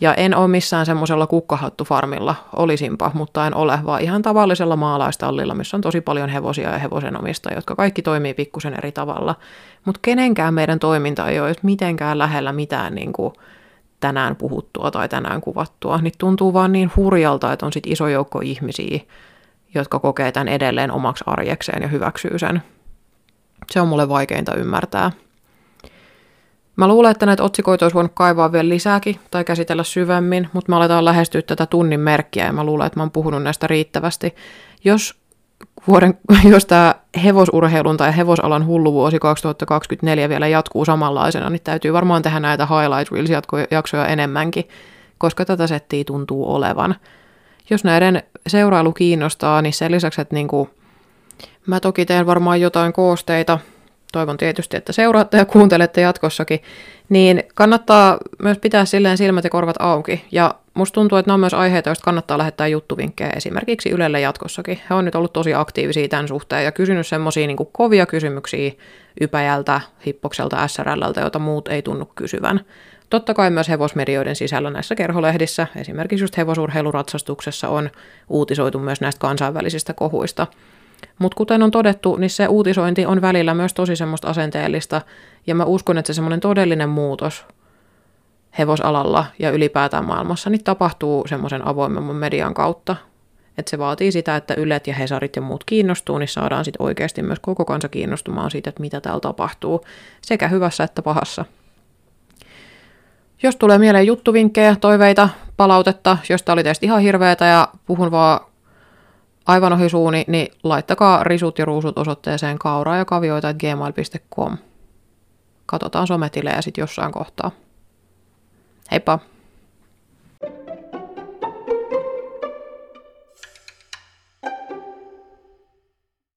Ja en ole missään semmoisella kukkahattufarmilla, olisinpa, mutta en ole, vaan ihan tavallisella maalaistallilla, missä on tosi paljon hevosia ja hevosenomistajia, jotka kaikki toimii pikkusen eri tavalla. Mutta kenenkään meidän toiminta ei ole mitenkään lähellä mitään niin kuin tänään puhuttua tai tänään kuvattua, niin tuntuu vaan niin hurjalta, että on sit iso joukko ihmisiä, jotka kokee tämän edelleen omaksi arjekseen ja hyväksyy sen. Se on mulle vaikeinta ymmärtää. Mä luulen, että näitä otsikoita olisi voinut kaivaa vielä lisääkin tai käsitellä syvemmin, mutta me aletaan lähestyä tätä tunnin merkkiä ja mä luulen, että mä oon puhunut näistä riittävästi. Jos, vuoden, jos tämä hevosurheilun tai hevosalan hullu vuosi 2024 vielä jatkuu samanlaisena, niin täytyy varmaan tehdä näitä highlight reels jaksoja enemmänkin, koska tätä settiä tuntuu olevan. Jos näiden seurailu kiinnostaa, niin sen lisäksi, että niinku, mä toki teen varmaan jotain koosteita, toivon tietysti, että seuraatte ja kuuntelette jatkossakin, niin kannattaa myös pitää silleen silmät ja korvat auki. Ja Musta tuntuu, että nämä on myös aiheita, joista kannattaa lähettää juttuvinkkejä esimerkiksi Ylelle jatkossakin. He on nyt ollut tosi aktiivisia tämän suhteen ja kysynyt semmoisia niin kovia kysymyksiä Ypäjältä, Hippokselta, SRLltä, joita muut ei tunnu kysyvän. Totta kai myös hevosmedioiden sisällä näissä kerholehdissä, esimerkiksi just hevosurheiluratsastuksessa on uutisoitu myös näistä kansainvälisistä kohuista. Mutta kuten on todettu, niin se uutisointi on välillä myös tosi semmoista asenteellista, ja mä uskon, että se semmoinen todellinen muutos hevosalalla ja ylipäätään maailmassa niin tapahtuu semmoisen avoimemman median kautta. Että se vaatii sitä, että Ylet ja Hesarit ja muut kiinnostuu, niin saadaan sitten oikeasti myös koko kansa kiinnostumaan siitä, että mitä täällä tapahtuu, sekä hyvässä että pahassa. Jos tulee mieleen juttuvinkkejä, toiveita, palautetta, josta oli teistä ihan hirveätä ja puhun vaan aivan ohi suuni, niin laittakaa risut ja ruusut osoitteeseen kauraa ja kavioita gmail.com. Katsotaan sometilejä sitten jossain kohtaa. Heippa!